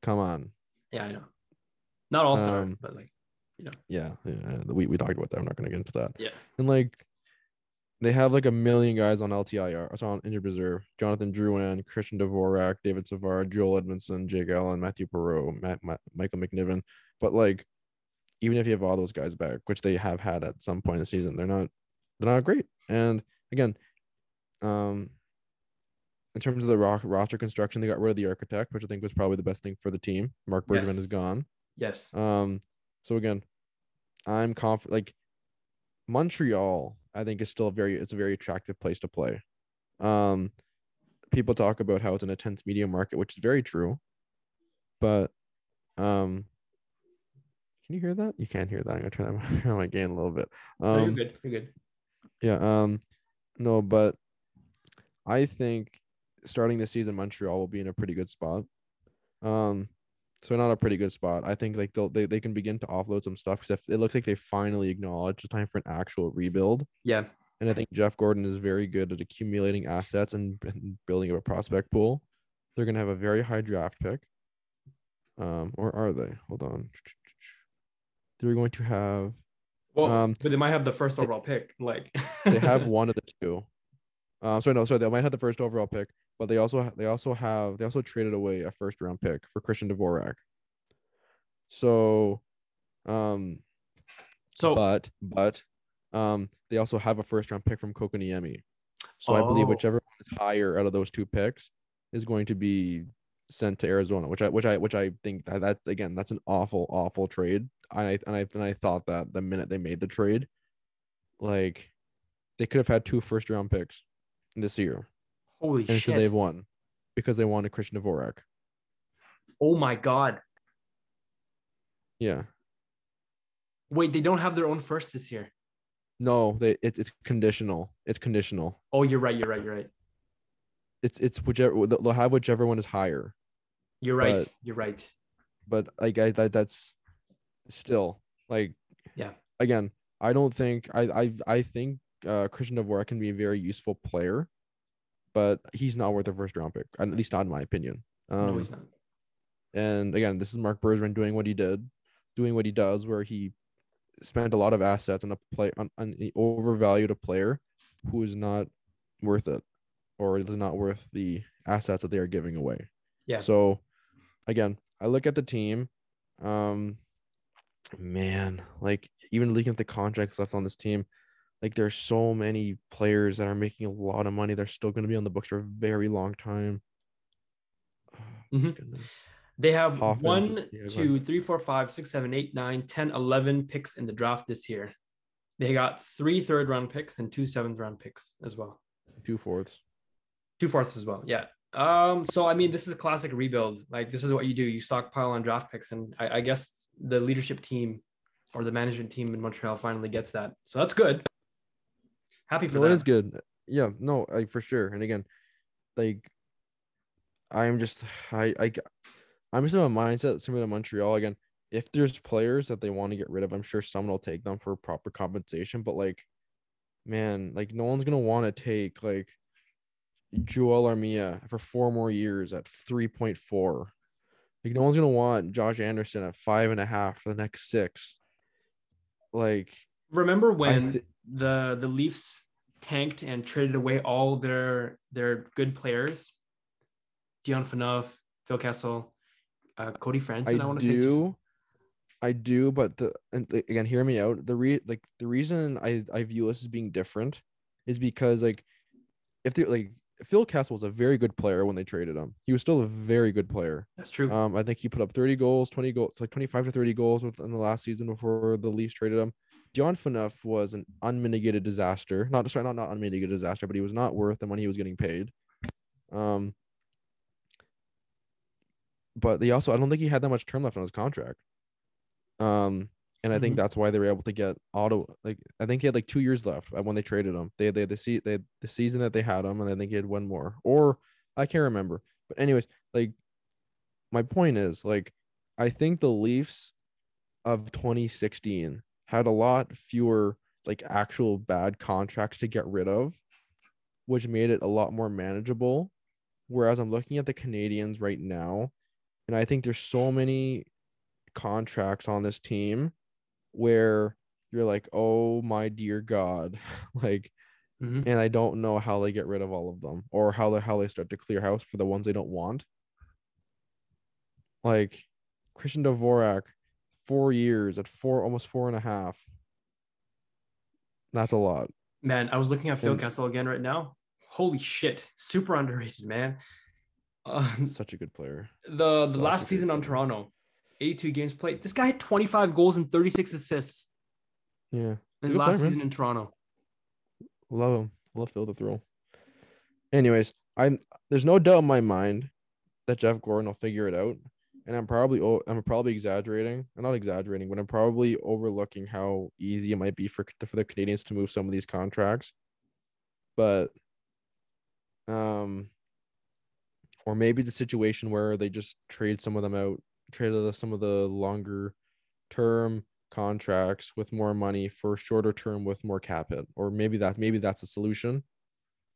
come on.
yeah, I know. Not all star,
Um,
but like, you know.
Yeah, yeah. We we talked about that. I'm not gonna get into that.
Yeah.
And like, they have like a million guys on LTIR, so on injured reserve. Jonathan Drouin, Christian Dvorak, David Savard, Joel Edmundson, Jake Allen, Mathieu Perreault, Matt, Matt, Michael McNiven. But like, even if you have all those guys back, which they have had at some point in the season, they're not they're not great. And again, um, in terms of the ro- roster construction, they got rid of the architect, which I think was probably the best thing for the team. Marc Bergevin
Yes.
is gone.
yes.
Um, so again, I'm confident. Like Montreal, I think is still a very it's a very attractive place to play. Um, people talk about how it's an intense media market, which is very true. But, um, can you hear that? You can't hear that. I'm gonna turn that turn my gain a little bit.
no, you're
Um,
good. You're good.
yeah. Um, no, but I think starting this season, Montreal will be in a pretty good spot. Um, so not a pretty good spot. I think like they'll they, they can begin to offload some stuff because it looks like they finally acknowledge the time for an actual rebuild.
Yeah.
And I think Jeff Gorton is very good at accumulating assets and, and building up a prospect pool. They're gonna have a very high draft pick. Um, or are they? Hold on. They're going to have
Well,
Um,
but they might have the first overall pick. Like
they have one of the two. Um, sorry, no, sorry, they might have the first overall pick, but they also they also have they also traded away a first round pick for Christian Dvorak. So, um,
so.
but but um, they also have a first round pick from Kotkaniemi. So I believe
Oh.
whichever one is higher out of those two picks is going to be sent to Arizona, which I which I which I think that, that again that's an awful awful trade. And I and I and I thought that the minute they made the trade, like they could have had two first round picks this year,
holy
and so
shit!
they've won because they wanted Christian Dvorak.
oh my god!
Yeah,
Wait, they don't have their own first this year.
no, they it, it's conditional. It's conditional.
Oh, you're right. You're right. You're right.
It's it's whichever they'll have whichever one is higher.
You're right.
But-
you're right.
but like I that that's still like
Yeah.
Again, I don't think I I I think uh Christian Dvorak can be a very useful player, but he's not worth a first round pick. At least not in my opinion. Um,
no, he's not.
and again, this is Marc Bergevin doing what he did, doing what he does, where he spent a lot of assets on a play on, on he overvalued a player who is not worth it, or is not worth the assets that they are giving away.
Yeah.
So, again, I look at the team. Um, man, like even looking at the contracts left on this team, like there's so many players that are making a lot of money. They're still going to be on the books for a very long time. Oh,
Mhm.
Goodness.
They have
Hoffman,
one,
yeah, go
two, three, four, five, six, seven, eight, nine, 10, 11 picks in the draft this year. They got three third round picks and two seventh round picks as well.
Two fourths.
Two fourths as well. Yeah. Um, so I mean, this is a classic rebuild. Like this is what you do. You stockpile on draft picks, and I, I guess the leadership team or the management team in Montreal finally gets that. So that's good. Happy for
No,
them.
it is good. Yeah, no, like for sure. And again, like I'm just I I I'm just in a mindset similar to Montreal. Again, if there's players that they want to get rid of, I'm sure someone will take them for proper compensation. But like, man, like no one's gonna want to take like Joel Armia for four more years at 3.4. Like no one's gonna want Josh Anderson at five and a half for the next six. Like
Remember when
thi-
the the Leafs tanked and traded away all their their good players? Dion Phaneuf, Phil Kessel, uh, Cody Franson. I,
I
want to say.
do, I do, but the and again, hear me out. The re like the reason I I view this as being different is because like if they like Phil Kessel was a very good player when they traded him. He was still a very good player.
That's true.
Um, I think he put up 30 goals, 20 goals, like 25 to 30 goals within the last season before the Leafs traded him. Dion Phaneuf was an unmitigated disaster. Not sorry, not not unmitigated disaster, but he was not worth the money he was getting paid. Um, but they also I don't think he had that much term left on his contract. Um, and I think
Mhm.
that's why they were able to get auto like I think he had like two years left uh, when they traded him. They they had the se- they had the season that they had him, and I think he had one more, or I can't remember. But anyways, like my point is like I think the Leafs of 2016 had a lot fewer like actual bad contracts to get rid of, which made it a lot more manageable. Whereas I'm looking at the Canadians right now, and I think there's so many contracts on this team where you're like, oh my dear God, like,
Mhm.
and I don't know how they get rid of all of them or how they how they start to clear house for the ones they don't want. Like Christian Dvorak, four years at four, almost four and a half. That's a lot.
Man, I was looking at Phil
And-
Kessel again right now. Holy shit, super underrated, man. Uh,
Such a good player.
the the
Such
last season on. Toronto, 82 games played. This guy had 25 goals and 36 assists
Yeah.
his last
player, man.
season in Toronto.
Love him. Love Phil the throw. Anyways, I'm there's no doubt in my mind that Jeff Gorton will figure it out. And I'm probably I'm probably exaggerating. I'm not exaggerating, but I'm probably overlooking how easy it might be for for the Canadians to move some of these contracts. But Um, or maybe the situation where they just trade some of them out, trade some of the longer term contracts with more money for shorter term with more cap hit, or maybe that maybe that's a solution.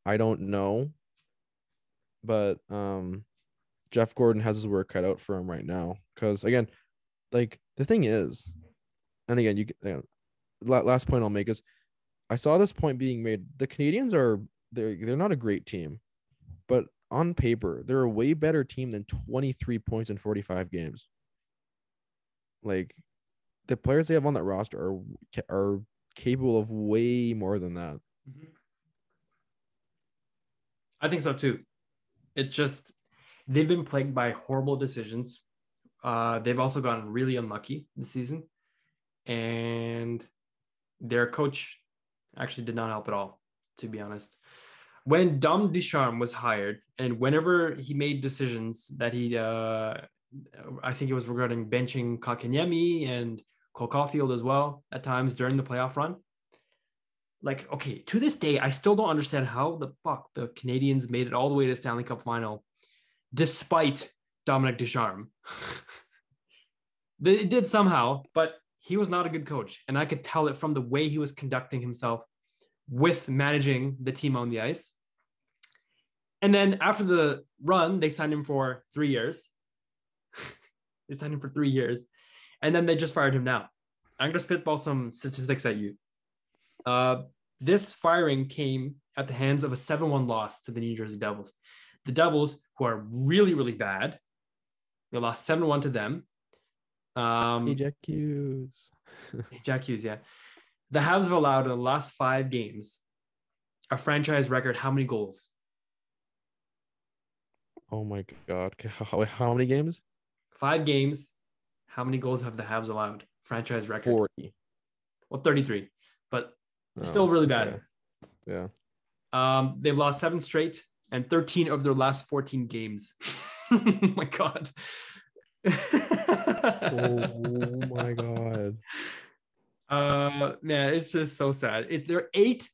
I don't know, but um, Jeff Gorton has his work cut out for him right now because again, like the thing is, and again, you uh, last point I'll make is, I saw this point being made. The Canadians are they're they're not a great team, but on paper they're a way better team than 23 points in 45 games. Like the players they have on that roster are are capable of way more than that. Mm-hmm.
I think so too. It's just they've been plagued by horrible decisions. Uh, they've also gotten really unlucky this season, and their coach actually did not help at all, to be honest. When Dom Ducharme was hired, and whenever he made decisions that he, uh, I think it was regarding benching Kotkaniemi and Cole Caufield as well at times during the playoff run. Like, okay, to this day, I still don't understand how the fuck the Canadians made it all the way to Stanley Cup final despite Dominic Ducharme. they did somehow, but he was not a good coach. And I could tell it from the way he was conducting himself with managing the team on the ice. And then after the run, they signed him for three years. they signed him for three years. And then they just fired him now. I'm going to spitball some statistics at you. Uh, this firing came at the hands of a 7 1 loss to the New Jersey Devils. The Devils, who are really, really bad, they lost 7 1 to them. Um,
Jack Hughes.
Jack Hughes, yeah. The Habs have allowed in the last five games a franchise record how many goals?
Oh my God. How, how many games?
Five games. How many goals have the Habs allowed? Franchise record?
40.
Well, 33, but oh, still really bad.
Okay. Yeah.
Um, they've lost seven straight and 13 of their last 14 games. oh my God.
oh my God.
Uh, man, it's just so sad. It, they're 8,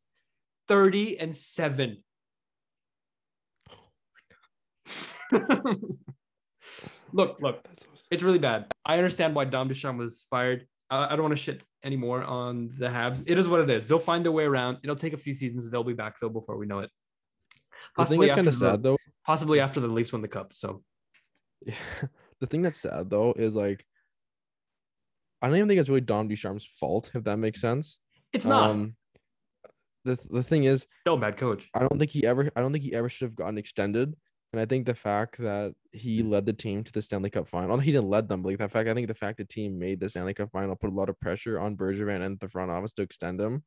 30, and 7. look, look, so it's really bad. I understand why Dom Ducharme was fired. I, I don't want to shit anymore on the Habs. It is what it is. They'll find their way around. It'll take a few seasons. They'll be back though before we know it.
Possibly the thing that's kind of sad though.
Possibly after the Leafs win the cup. So,
yeah, the thing that's sad though is like, I don't even think it's really Dom Ducharme's fault if that makes sense.
It's not. Um,
the the thing is,
no bad coach.
I don't think he ever. I don't think he ever should have gotten extended. And I think the fact that he led the team to the Stanley Cup final, he didn't lead them, but like the fact I think the fact the team made the Stanley Cup final put a lot of pressure on Bergevin and the front office to extend him.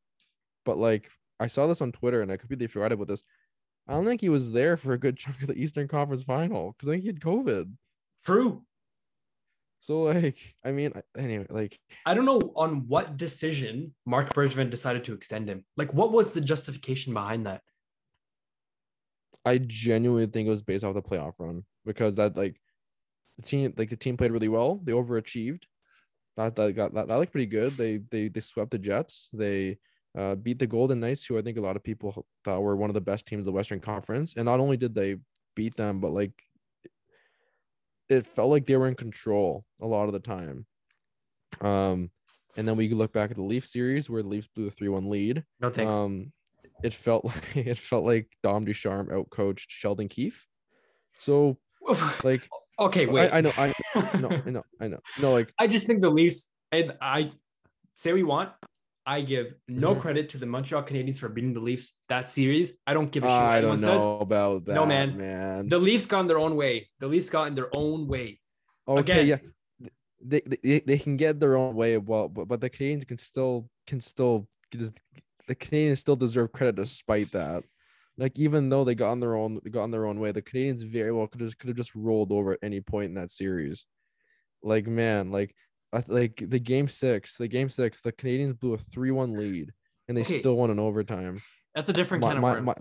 But like I saw this on Twitter and I completely forgot about this. I don't think he was there for a good chunk of the Eastern Conference final because I think he had COVID.
True.
So like, I mean, anyway, like
I don't know on what decision Marc Bergevin decided to extend him. Like, what was the justification behind that?
I genuinely think it was based off the playoff run because that like the team like the team played really well. They overachieved. That that got that, that looked pretty good. They they they swept the Jets. They uh, beat the Golden Knights, who I think a lot of people thought were one of the best teams of the Western Conference. And not only did they beat them, but like it felt like they were in control a lot of the time. Um, and then we look back at the Leaf series where the Leafs blew a three-one lead.
No thanks.
Um, it felt like it felt like Dom Ducharme outcoached Sheldon Keefe. So, like,
okay, wait.
I, I know, I know, I know, I know. No, like,
I just think the Leafs. And I say we want. I give no mm-hmm. credit to the Montreal Canadiens for beating the Leafs that series. I don't give a shit.
I don't know says. about that.
No, man.
man.
The Leafs got in their own way. The Leafs got in their own way.
Okay, Again, yeah. They, they, they can get their own way, well, but, but the canadians can still can still the canadians still deserve credit despite that. Like even though they got on their own, they got on their own way. The canadians very well could have could have just rolled over at any point in that series. Like man, like like the game six, the game six, the Canadians blew a three-one lead and they okay. still won in overtime.
That's a different my, kind
my,
of
my,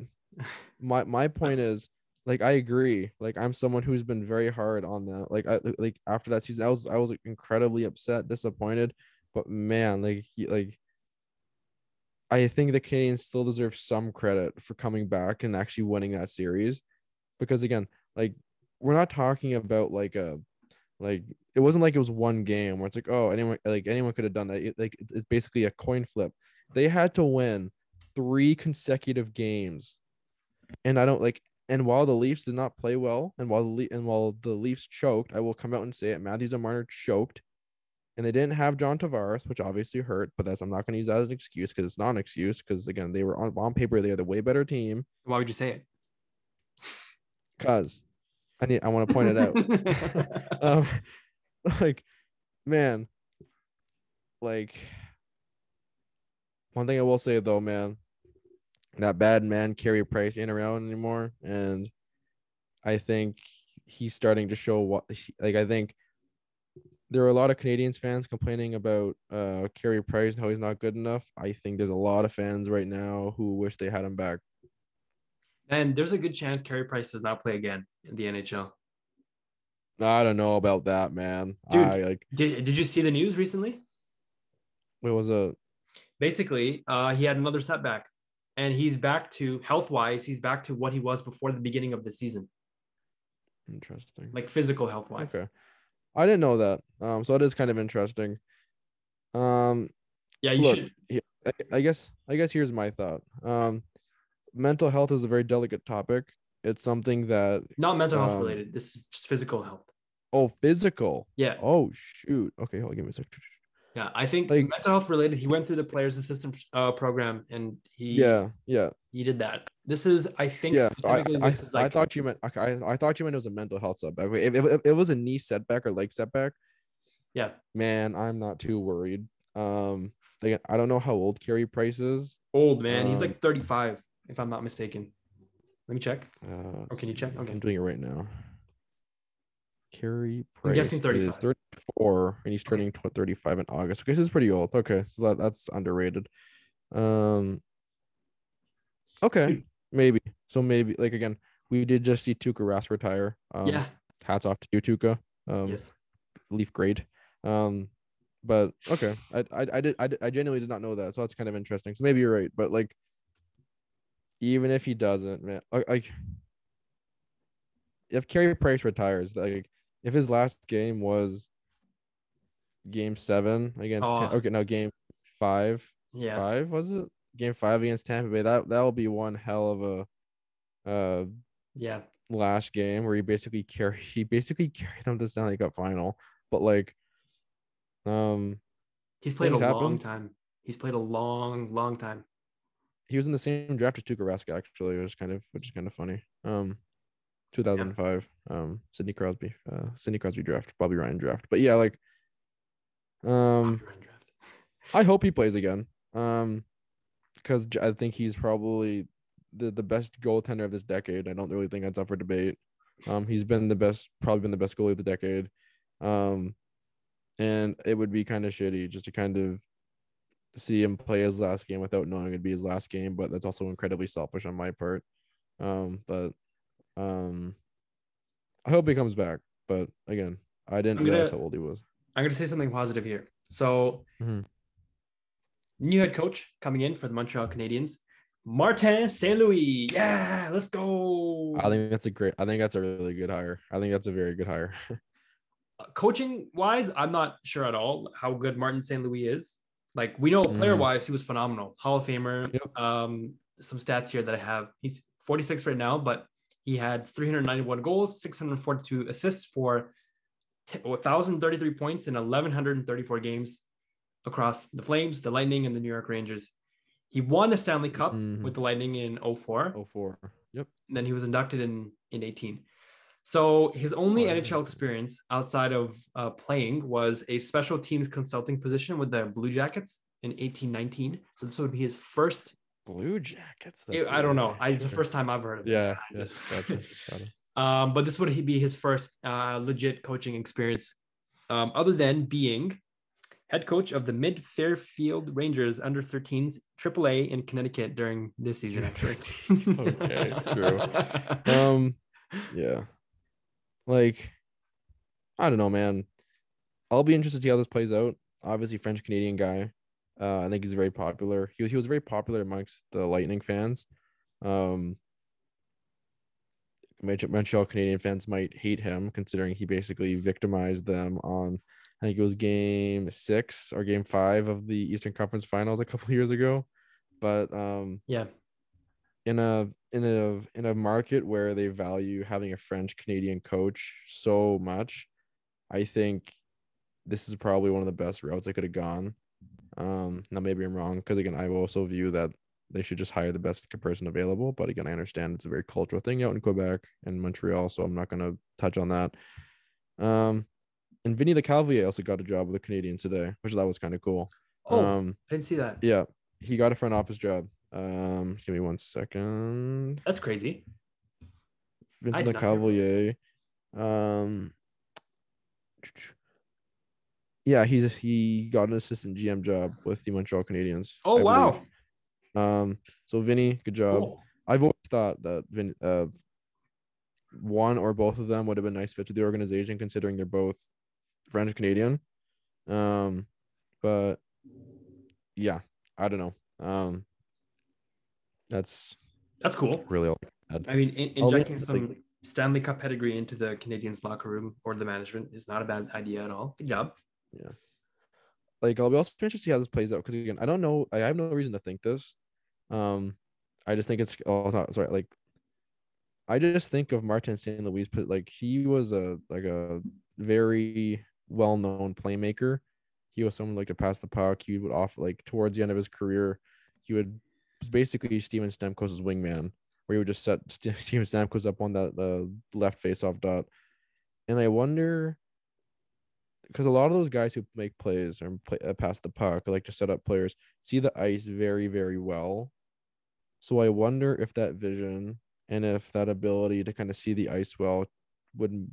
my my point is like I agree. Like I'm someone who's been very hard on that. Like I like after that season, I was I was incredibly upset, disappointed. But man, like he, like I think the Canadians still deserve some credit for coming back and actually winning that series, because again, like we're not talking about like a like it wasn't like it was one game where it's like oh anyone like anyone could have done that. It, like it's basically a coin flip. They had to win three consecutive games, and I don't like. And while the Leafs did not play well, and while the Le- and while the Leafs choked, I will come out and say it. Matthews and Marner choked and they didn't have John Tavares, which obviously hurt. But that's I'm not going to use that as an excuse because it's not an excuse. Because again, they were on on paper they are the way better team.
Why would you say it?
Because I need I want to point it out. um, like, man, like one thing I will say though, man, that bad man Carey Price ain't around anymore, and I think he's starting to show what like I think there are a lot of Canadians fans complaining about uh Carey Price and how he's not good enough. I think there's a lot of fans right now who wish they had him back.
And there's a good chance Carey Price does not play again in the NHL.
I don't know about that, man.
Dude,
I like
Did, did you see the news recently?
what was a
Basically, uh, he had another setback and he's back to health wise, he's back to what he was before the beginning of the season,
interesting.
like physical health wise.
okay. I didn't know that. Um, so it is kind of interesting. Um,
Yeah, you
Look,
should.
I, I guess I guess here's my thought. Um, mental health is a very delicate topic. It's something that
Not mental health
um,
related. This is just physical health.
oh physical.
Yeah.
Oh shoot. Okay, hold on, give me a second.
Yeah. I think
Like-
mental health related, he went through the players assistance uh, program and he
Yeah, yeah,
he did that. This is, I think,
yeah. I, I,
his,
I thought you meant okay, I, I thought you meant it was a mental health setback. If, if, if it was a knee setback or leg setback,
yeah,
man, I'm not too worried. Um, again, I don't know how old Carey Price is.
old man. He's
Um,
like 35, if I'm not mistaken. Let me check.
Uh,
Or can you check? Okay.
I'm doing it right now. Carey
I'm
Price
guessing
is 34 and he's turning tw- 35 in August. Okay, this is pretty old. Okay, so that, that's underrated. Um, okay, maybe. So maybe like again, we did just see Tuukka Rask retire. Um,
yeah.
hats off to you, Tuukka. Um,
yes.
Leaf grade. Um, but okay, I, I I did I did, I genuinely did not know that, so that's kind of interesting. So maybe you're right, but like, even if he doesn't, man, like, if Carey Price retires, like if his last game was game seven against,
Oh.
Tam- okay, no, game five,
Yeah.
five was it? Game five against Tampa Bay. That that will be one hell of a uh
Yeah.
last game where he basically carry he basically carried them to the Stanley Cup final. But like, um,
He's played a
Things
long time. He's played a long, long time.
He was in the same draft as Tuukka Rask actually, which is kind of which is kind of funny. Um, 2005. Um, Sidney Crosby, uh, Sidney Crosby draft, Bobby Ryan draft. But yeah, like, um, I hope he plays again. Um, because I think he's probably the the best goaltender of this decade. I don't really think that's up for debate. Um, he's been the best, probably been the best goalie of the decade. Um, and it would be kind of shitty just to kind of see him play his last game without knowing it'd be his last game. But that's also incredibly selfish on my part. Um, but um, I hope he comes back. But again, I didn't
gonna-
realize how old he was.
I'm going to say something positive here. So,
mm-hmm.
new head coach coming in for the Montreal Canadiens, Martin St. Louis. Yeah, let's go.
I think that's a great. I think that's a really good hire. I think that's a very good hire.
coaching wise, I'm not sure at all how good Martin St. Louis is. Like we know player wise, he was phenomenal, Hall of Famer.
Yep.
Um, some stats here that I have. He's 46 right now, but he had 391 goals, 642 assists for 1,033 points in 1,134 games across the Flames, the Lightning, and the New York Rangers. He won a Stanley Cup
Mhm.
with the Lightning in 04
oh four. Yep.
and then he was inducted in in 18 so his only nhl experience outside of uh, playing was a special teams consulting position with the blue jackets in 1819 so this would be his first
Blue Jackets.
i don't know I, it's the first time i've heard of it.
Yeah. yeah gotcha, got
um, but this would be his first uh, legit coaching experience um, other than being head coach of the mid fairfield rangers under 13s aaa in connecticut during this season actually
Okay, true. um, yeah. Like, I don't know, man. I'll be interested to see how this plays out. Obviously, French Canadian guy. Uh, I think he's very popular. He was he was very popular amongst the Lightning fans. Um, Montreal Canadian fans might hate him considering he basically victimized them on I think it was game six or game five of the Eastern Conference Finals a couple years ago. But um,
yeah,
in a in a in a market where they value having a French Canadian coach so much, I think this is probably one of the best routes I could have gone. Um, now maybe I'm wrong because again, I also view that they should just hire the best person available. But again, I understand it's a very cultural thing out in Quebec and Montreal, so I'm not going to touch on that. Um, and Vinny Lecavalier also got a job with the Canadiens today, which that was kind of cool.
Oh, um, I didn't see that.
Yeah, he got a front office job. Um, give me one second.
That's crazy.
Vincent Lecavalier. Um, yeah, he's he got an assistant GM job with the Montreal Canadiens.
Oh I wow! Believe.
Um, so Vinny, good job. Cool. I've always thought that Vin, uh, one or both of them would have been nice fit to the organization, considering they're both French Canadian. Um, but yeah, I don't know. Um, that's
that's cool.
Really, all
I, I mean, in, injecting some Stanley Cup pedigree into the Canadiens locker room or the management is not a bad idea at all. Good job.
Yeah. Like I'll be also interested to see how this plays out because again, I don't know. I have no reason to think this. Um, I just think it's oh sorry, like I just think of Martin St. Louis, but like he was a like a very well known playmaker. He was someone like to pass the puck. He would off like towards the end of his career, he would basically Steven Stamkos' wingman, where he would just set Steven Stamkos up on that uh, left face off dot. And I wonder because a lot of those guys who make plays or play, uh, pass the puck, like to set up players, see the ice very, very well. So I wonder if that vision and if that ability to kind of see the ice well would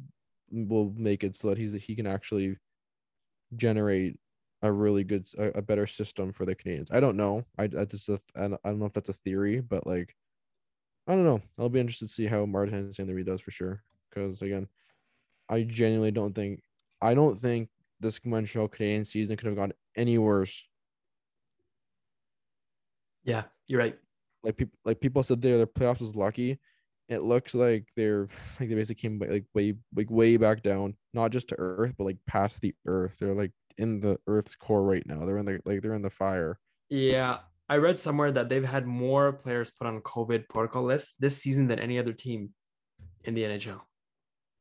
will make it so that he's he can actually generate a really good a, a better system for the Canadians. I don't know. I I just uh, a, I don't know if that's a theory, but like I don't know. I'll be interested to see how Martin. Louis does for sure. Because again, I genuinely don't think I don't think this Montreal Canadian season could have gone any worse.
Yeah, you're right.
Like people like people said there their playoffs was lucky it looks like they're like they basically came like way like way back down, not just to Earth, but like past the Earth. They're like in the Earth's core right now. They're in the like they're in the fire.
Yeah, I read somewhere that they've had more players put on COVID protocol list this season than any other team in the NHL.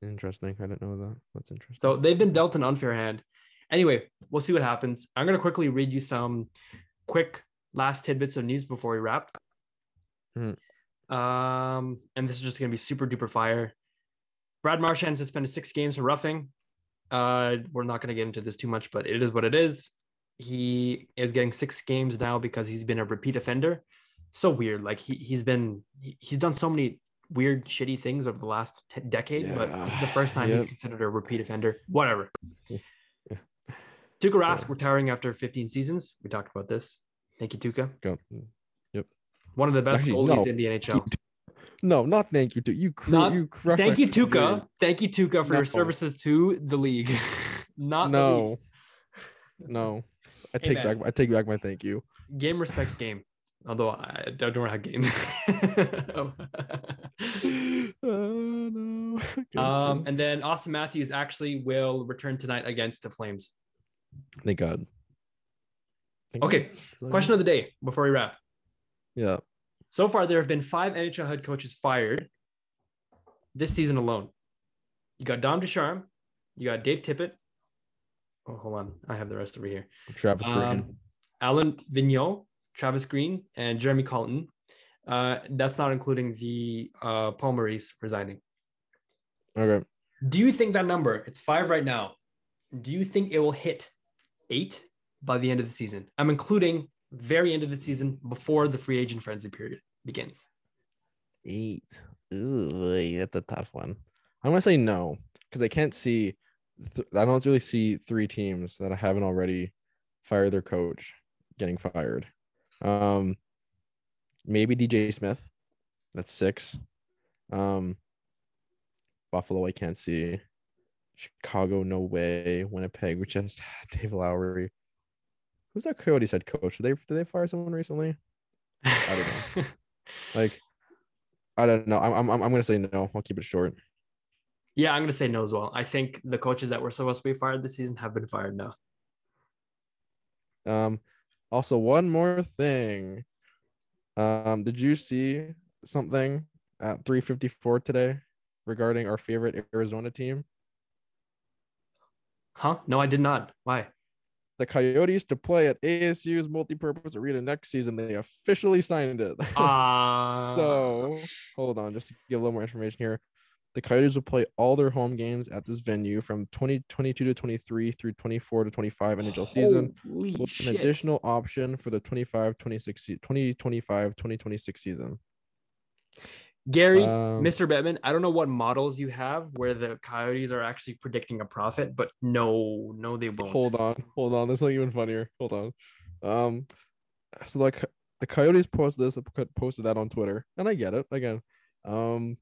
Interesting. I didn't know that. That's interesting.
So they've been dealt an unfair hand. Anyway, we'll see what happens. I'm gonna quickly read you some quick last tidbits of news before we wrap. Hmm. Um, and this is just going to be super duper fire. Brad Marchand suspended six games for roughing. Uh, we're not going to get into this too much, but it is what it is. He is getting six games now because he's been a repeat offender. So weird. Like he he's been he's done so many weird shitty things over the last t- decade, yeah. but this is the first time he's considered a repeat offender. Whatever. Yeah. Tuukka Rask yeah. retiring after 15 seasons. We talked about this. Thank you, Tuukka.
Go. Yep.
One of the best Actually, goalies no. in the NHL.
No, not thank you to you. Cr-
not,
you
thank you, Tuukka. Thank you, Tuukka, for no. your services to the league. not
no, no. I take back. I take back my thank you.
Game respects game. Although I don't have game. oh. no. Um, and then Auston Matthews actually will return tonight against the Flames.
Thank God.
Thank okay. God. Question of the day before we wrap.
Yeah.
So far, there have been five NHL head coaches fired this season alone. You got Dom Ducharme, you got Dave Tippett. Oh, hold on, I have the rest over here.
Travis Green, um,
Alain Vigneault, Travis Green, and Jeremy Colliton. Uh, that's not including the uh, Paul Maurice resigning.
Okay.
Do you think that number? It's five right now. Do you think it will hit eight by the end of the season? I'm including very end of the season before the free agent frenzy period begins.
Eight. Ooh, that's a tough one. I'm gonna say no because I can't see. Th- I don't really see three teams that I haven't already fired their coach getting fired. Um, maybe DJ Smith. That's six. Um, Buffalo, I can't see. Chicago, no way. Winnipeg, we just Dave Lowry. Who's that Coyotes head coach? Did they did they fire someone recently? I don't know. Like, I don't know. I'm I'm I'm gonna say no. I'll keep it short.
yeah, I'm gonna say no as well. I think the coaches that were supposed to be fired this season have been fired now.
Um, also one more thing. Um, did you see something at 3:54 today regarding our favorite Arizona team?
Huh? No, I did not. Why?
The Coyotes to play at ASU's multipurpose arena next season. They officially signed it.
Uh
so hold on, just to give a little more information here. The Coyotes will play all their home games at this venue from 2022 to 23 through 24 to 25 NHL season.
Holy
with
shit.
an additional option for the 25 26 2025 2026 season.
Gary,
Um,
Mr. Bettman, I don't know what models you have where the Coyotes are actually predicting a profit, but no, no, they won't.
Hold on, hold on. There's something even funnier. Hold on. Um, so like the Coyotes posted this, posted that on Twitter, and I get it. Again, um,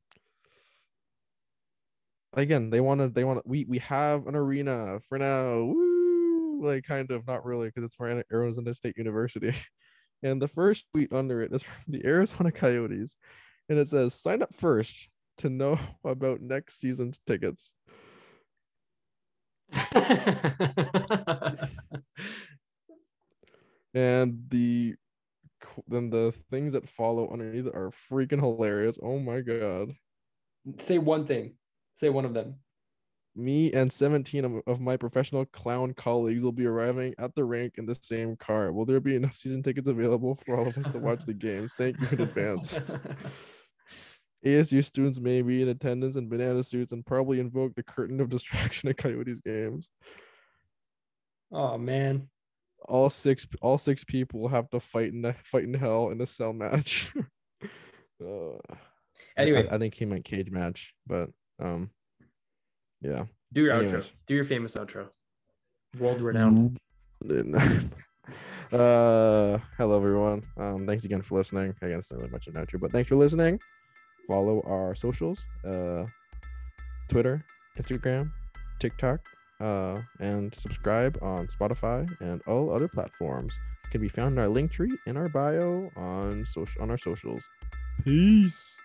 again they want to, they want to. We we have an arena for now. Woo! Like kind of not really because it's for Arizona State University, and the first tweet under it is from the Arizona Coyotes, and it says sign up first to know about next season's tickets. and the then the things that follow underneath are freaking hilarious. Oh my god.
Say one thing. Say one of them.
Me and 17 of, of my professional clown colleagues will be arriving at the rink in the same car. Will there be enough season tickets available for all of us to watch the games? Thank you in advance. ASU students may be in attendance in banana suits and probably invoke the curtain of distraction at Coyotes games.
oh man.
All six all six people will have to fight in the fight in hell in a cell match. uh,
Anyway,
I, I think he meant cage match, but um, yeah.
do your
anyways.
outro. Do your famous outro. World renowned.
uh, hello everyone. Um, thanks again for listening. I guess not really much of an outro, but thanks for listening. Follow our socials: uh, Twitter, Instagram, TikTok, uh, and subscribe on Spotify and all other platforms. Can be found in our link tree in our bio on social on our socials. Peace.